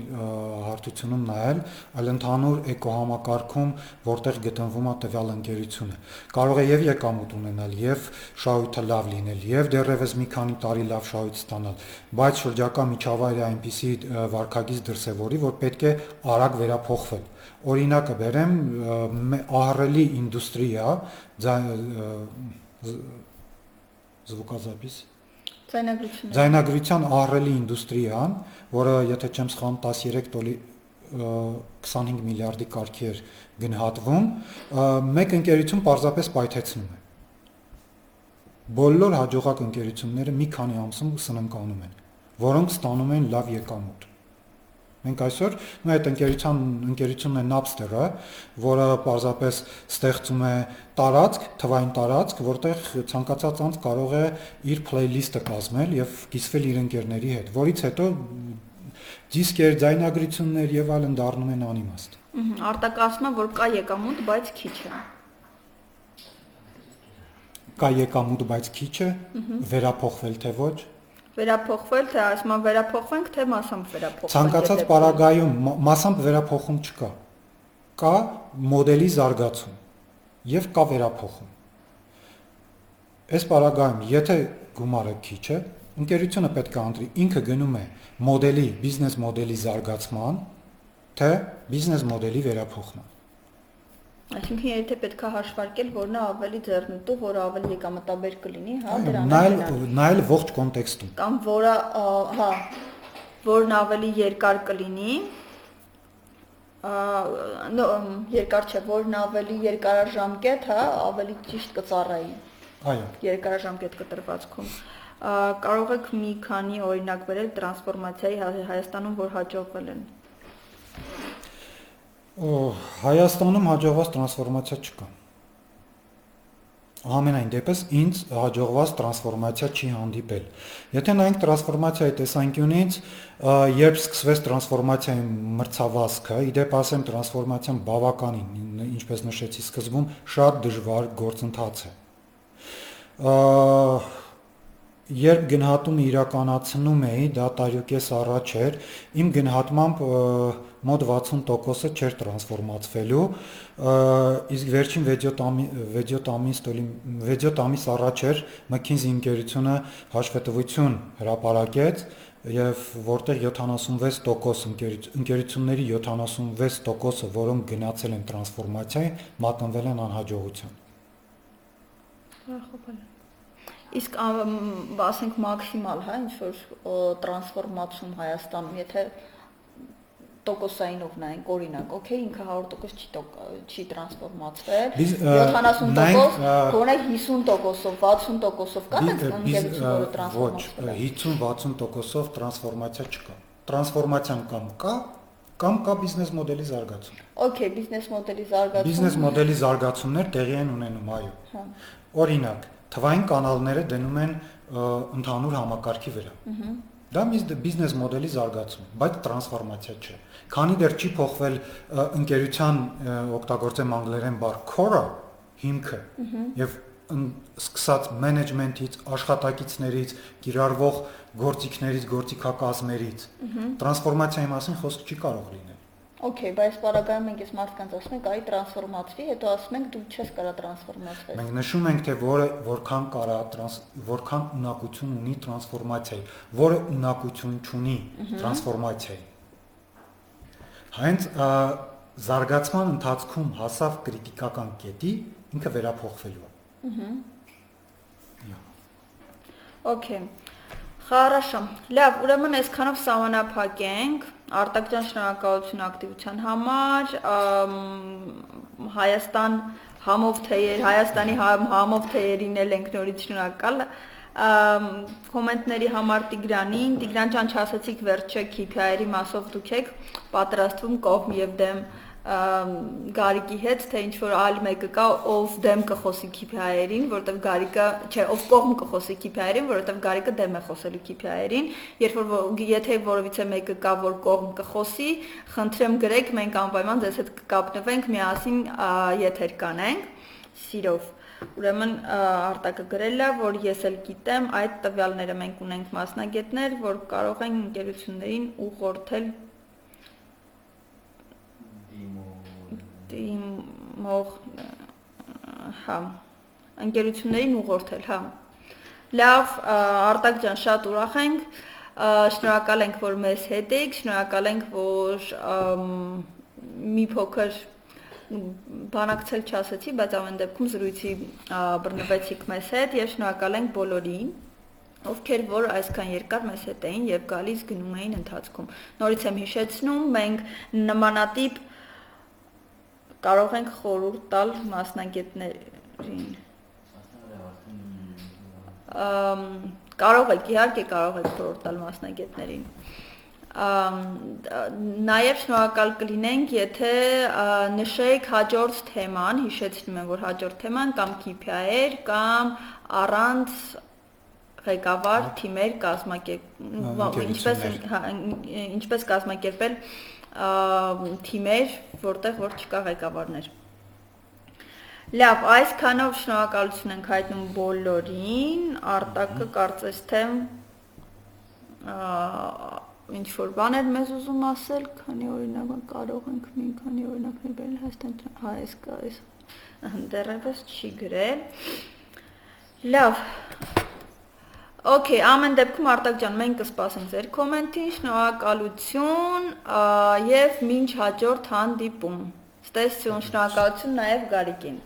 [SPEAKER 1] հարթությունում նայել, այլ ընդհանուր էկոհամակարգում, որտեղ գտնվում է տվյալ ընկերությունը։ Կարող է եւ եկամուտ ունենալ, եւ շահույթը լավ լինել, եւ դեռևս մի քանի տարի լավ շահույթ ստանալ, բայց շրջակա միջավայրը այնպիսի ը, վարքագիծ դրսևորի, որ պետք է արագ վերափոխվել։ Օրինակը բերեմ ահռելի ինդուստրիա, հա, զվուկազապիս
[SPEAKER 3] ձայնագրություն
[SPEAKER 1] ձայնագրության ահռելի ինդուստրիան, որը եթե չեմ սխալվում 13 տոլի 25 միլիարդի կարգի էր գնահատվում, մեկ ընկերություն պարզապես պայթեցնում է։ Բոլոր հաջողակ ընկերությունները մի քանի ամսում սննկանում են, որոնք ստանում են լավ եկամուտ։ Մենք այսօր նույն այդ ընկերության ընկերությունն է Napster-ը, որը պարզապես ստեղծում է տարածք, թվային տարածք, որտեղ ցանկացած անձ կարող է իր playlist-ը կազմել եւ կիսվել իր ընկերների հետ, որից հետո դիսկեր, ձայնագրություններ եւ այլն դառնում են անիմաստ։
[SPEAKER 3] է, որ կա եկամուտ, բայց քիչ է։
[SPEAKER 1] Կա եկամուտ, բայց քիչ է, վերափոխվել թե ոչ։
[SPEAKER 3] Վերափոխվել, թե ասում վերափոխվենք, թե մասամբ վերափոխվենք։
[SPEAKER 1] Ցանկացած պարագայում մա- մասամբ վերափոխում չկա։ Կա մոդելի զարգացում եւ կա վերափոխում։ Այս պարագայում, եթե գումարը քիչ է, ընկերությունը պետք է ընտրի ինքը գնում է մոդելի, բիզնես մոդելի զարգացման, թե բիզնես մոդելի վերափոխման։
[SPEAKER 3] Այսինքն եթե պետք է հաշվարկել, որն է ավելի ձեռնտու, որը ավելի եկամտաբեր կլինի, հա, դրան
[SPEAKER 1] Նայել նայել ողջ կոնտեքստում։
[SPEAKER 3] Կամ որը, ա, հա, որն ավելի երկար կլինի, ա, երկար չէ, որն ավելի երկարաժամկետ, հա, ավելի ճիշտ կծառայի
[SPEAKER 1] Այո։
[SPEAKER 3] երկարաժամկետ կտրվածքում։ Ա, Կարող եք մի քանի օրինակ վերել տրանսֆորմացիայի Հայ- Հայաստանում, որ հաջողվել են։
[SPEAKER 1] Օ, Հայաստանում հաջողված տրանսֆորմացիա չկա։ Ամենայն դեպս ինձ հաջողված տրանսֆորմացիա չի հանդիպել։ Եթե նայենք տրանսֆորմացիայի տեսանկյունից, երբ սկսվեց տրանսֆորմացիայի մրցավազքը, իդեպ ասեմ տրանսֆորմացիան բավականին, ին- ինչպես նշեցի սկզբում, շատ դժվար գործընթաց է։ Ա, Երբ գնահատումը իրականացնում էի, դա տարյոկես առաջ էր, իմ գնահատմամբ մոտ 60%-ը չէր տրանսֆորմացվելու, իսկ վերջին 6-7 ամիս 6-7 ամիս տոլի 6-7 ամիս առաջ էր McKinsey ընկերությունը հաշվետվություն հրապարակեց, եւ որտեղ 76% ընկերությունների ընկերությունների 76%-ը, որոնք գնացել են տրանսֆորմացիայի, մատնվել են անհաջողության։
[SPEAKER 3] Հրախոպել։ Իսկ ասենք մաքսիմալ, հա, ինչ որ ո, տրանսֆորմացիոն Հայաստանում, եթե տոկոսայինով նայենք օրինակ, օքեյ, ինքը 100% չի չի տրանսֆորմացվել։
[SPEAKER 1] Biz, ը,
[SPEAKER 3] 70%
[SPEAKER 1] նայենք, ը,
[SPEAKER 3] գոնե 50%-ով, 60%-ով կա այդ ընկերություն, որը տրանսֆորմացվել է։
[SPEAKER 1] 50-60%-ով տրանսֆորմացիա չկա։ Տրանսֆորմացիան կամ կա, կամ կա բիզնես մոդելի զարգացում։
[SPEAKER 3] Okay, բիզնես մոդելի զարգացում։
[SPEAKER 1] Բիզնես մոդելի զարգացումներ տեղի են ունենում, այո։
[SPEAKER 3] Հա։
[SPEAKER 1] Օրինակ, թվային կանալները դնում են ընդհանուր համակարգի վրա։ Դա միս բիզնես մոդելի զարգացում, բայց տրանսֆորմացիա չէ։ Քանի դեռ չի փոխվել ընկերության օգտագործեմ անգլերեն բառ core հիմքը եւ սկսած մենեջմենթից, աշխատակիցներից, կիրառվող գործիքներից, գործիքակազմերից տրանսֆորմացիայի մասին խոսք չի կարող լինել։
[SPEAKER 3] Okay, բայց պարագայում մենք այս մարդկանց ասում ենք, այ տրանսֆորմացվի, հետո ասում ենք դու չես կարա տրանսֆորմացվել։
[SPEAKER 1] Մենք նշում ենք, թե որը որքան կարա տրանս որքան ունակություն ունի տրանսֆորմացիայի, որը ունակություն չունի տրանսֆորմացիայի։ Հենց զարգացման ընթացքում հասավ քրիտիկական կետի, ինքը վերափոխվելու է։ Ուհ։
[SPEAKER 3] Okay։ Խարաշա։ Լավ, ուրեմն այսքանով սահմանափակենք։ Արտակ ջան, շնորհակալություն ակտիվության համար։ Հայաստան համով թեյեր, Հայաստանի համ, համով թեյերին էլ ենք նորից շնորհակալ։ կոմենտների համար Տիգրանին, Տիգրան ջան, չասացիք վերջը KPI-երի մասով դուք եք պատրաստվում կողմ եւ դեմ Գարիկի հետ, թե ինչ որ այլ մեկը կա, ով դեմ կխոսի KPI-երին, որովհետև Գարիկը, չէ, ով կողմ կխոսի KPI-երին, որովհետև Գարիկը դեմ է խոսելու KPI-երին, երբ որ եթե որևիցե մեկը կա, որ կողմ կխոսի, խնդրեմ գրեք, մենք անպայման ձեզ հետ կկապնվենք, միասին եթեր կանենք, սիրով։ Ուրեմն Արտակը գրել է, որ ես էլ գիտեմ, այդ տվյալները մենք ունենք մասնագետներ, որ կարող են ընկերություններին ուղղորդել դիմող հա ընկերություններին ուղղորդել, հա։ Լավ, Արտակ ջան, շատ ուրախ ենք։ Շնորհակալ ենք, որ մեզ հետ եք, շնորհակալ ենք, որ մի փոքր բանակցել չասեցի, բայց ամեն դեպքում զրույցի բռնվեցիք մեզ հետ եւ շնորհակալ ենք բոլորին ովքեր որ այսքան երկար մեզ հետ էին եւ գալիս գնում էին ընթացքում։ Նորից եմ հիշեցնում, մենք նմանատիպ կարող ենք խորհուրդ տալ մասնագետներին։ Ամ կարող եք, իհարկե կարող եք խորհուրդ տալ մասնագետներին։ Ամ նաև շնորհակալ կլինենք, եթե ա, նշեք հաջորդ թեման, հիշեցնում եմ, որ հաջորդ թեման կամ KPI-էր կամ առանց ղեկավար թիմեր կազմակերպ ինչպես հա, ինչպես կազմակերպել թիմեր, որտեղ որ չկա ղեկավարներ։ Լավ, այսքանով շնորհակալություն ենք հայտնում բոլորին։ Արտակը կարծես թե ինչ որ բաներ մեզ ուզում ասել, քանի օրինակ կարող ենք մի քանի օրինակներ բերել Հայաստան հա այս կա այս դեռևս չի գրել։ Լավ, Okay, ամեն դեպքում Արտակ ջան, մենք կսպասենք ձեր կոմենտին, շնորհակալություն եւ մինչ հաջորդ հանդիպում։ Ստեսություն, շնորհակալություն նաեւ Գարիկին։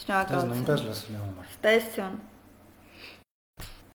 [SPEAKER 3] Շնորհակալություն։
[SPEAKER 1] նույնպես լսելու համար։
[SPEAKER 3] Ստեսություն։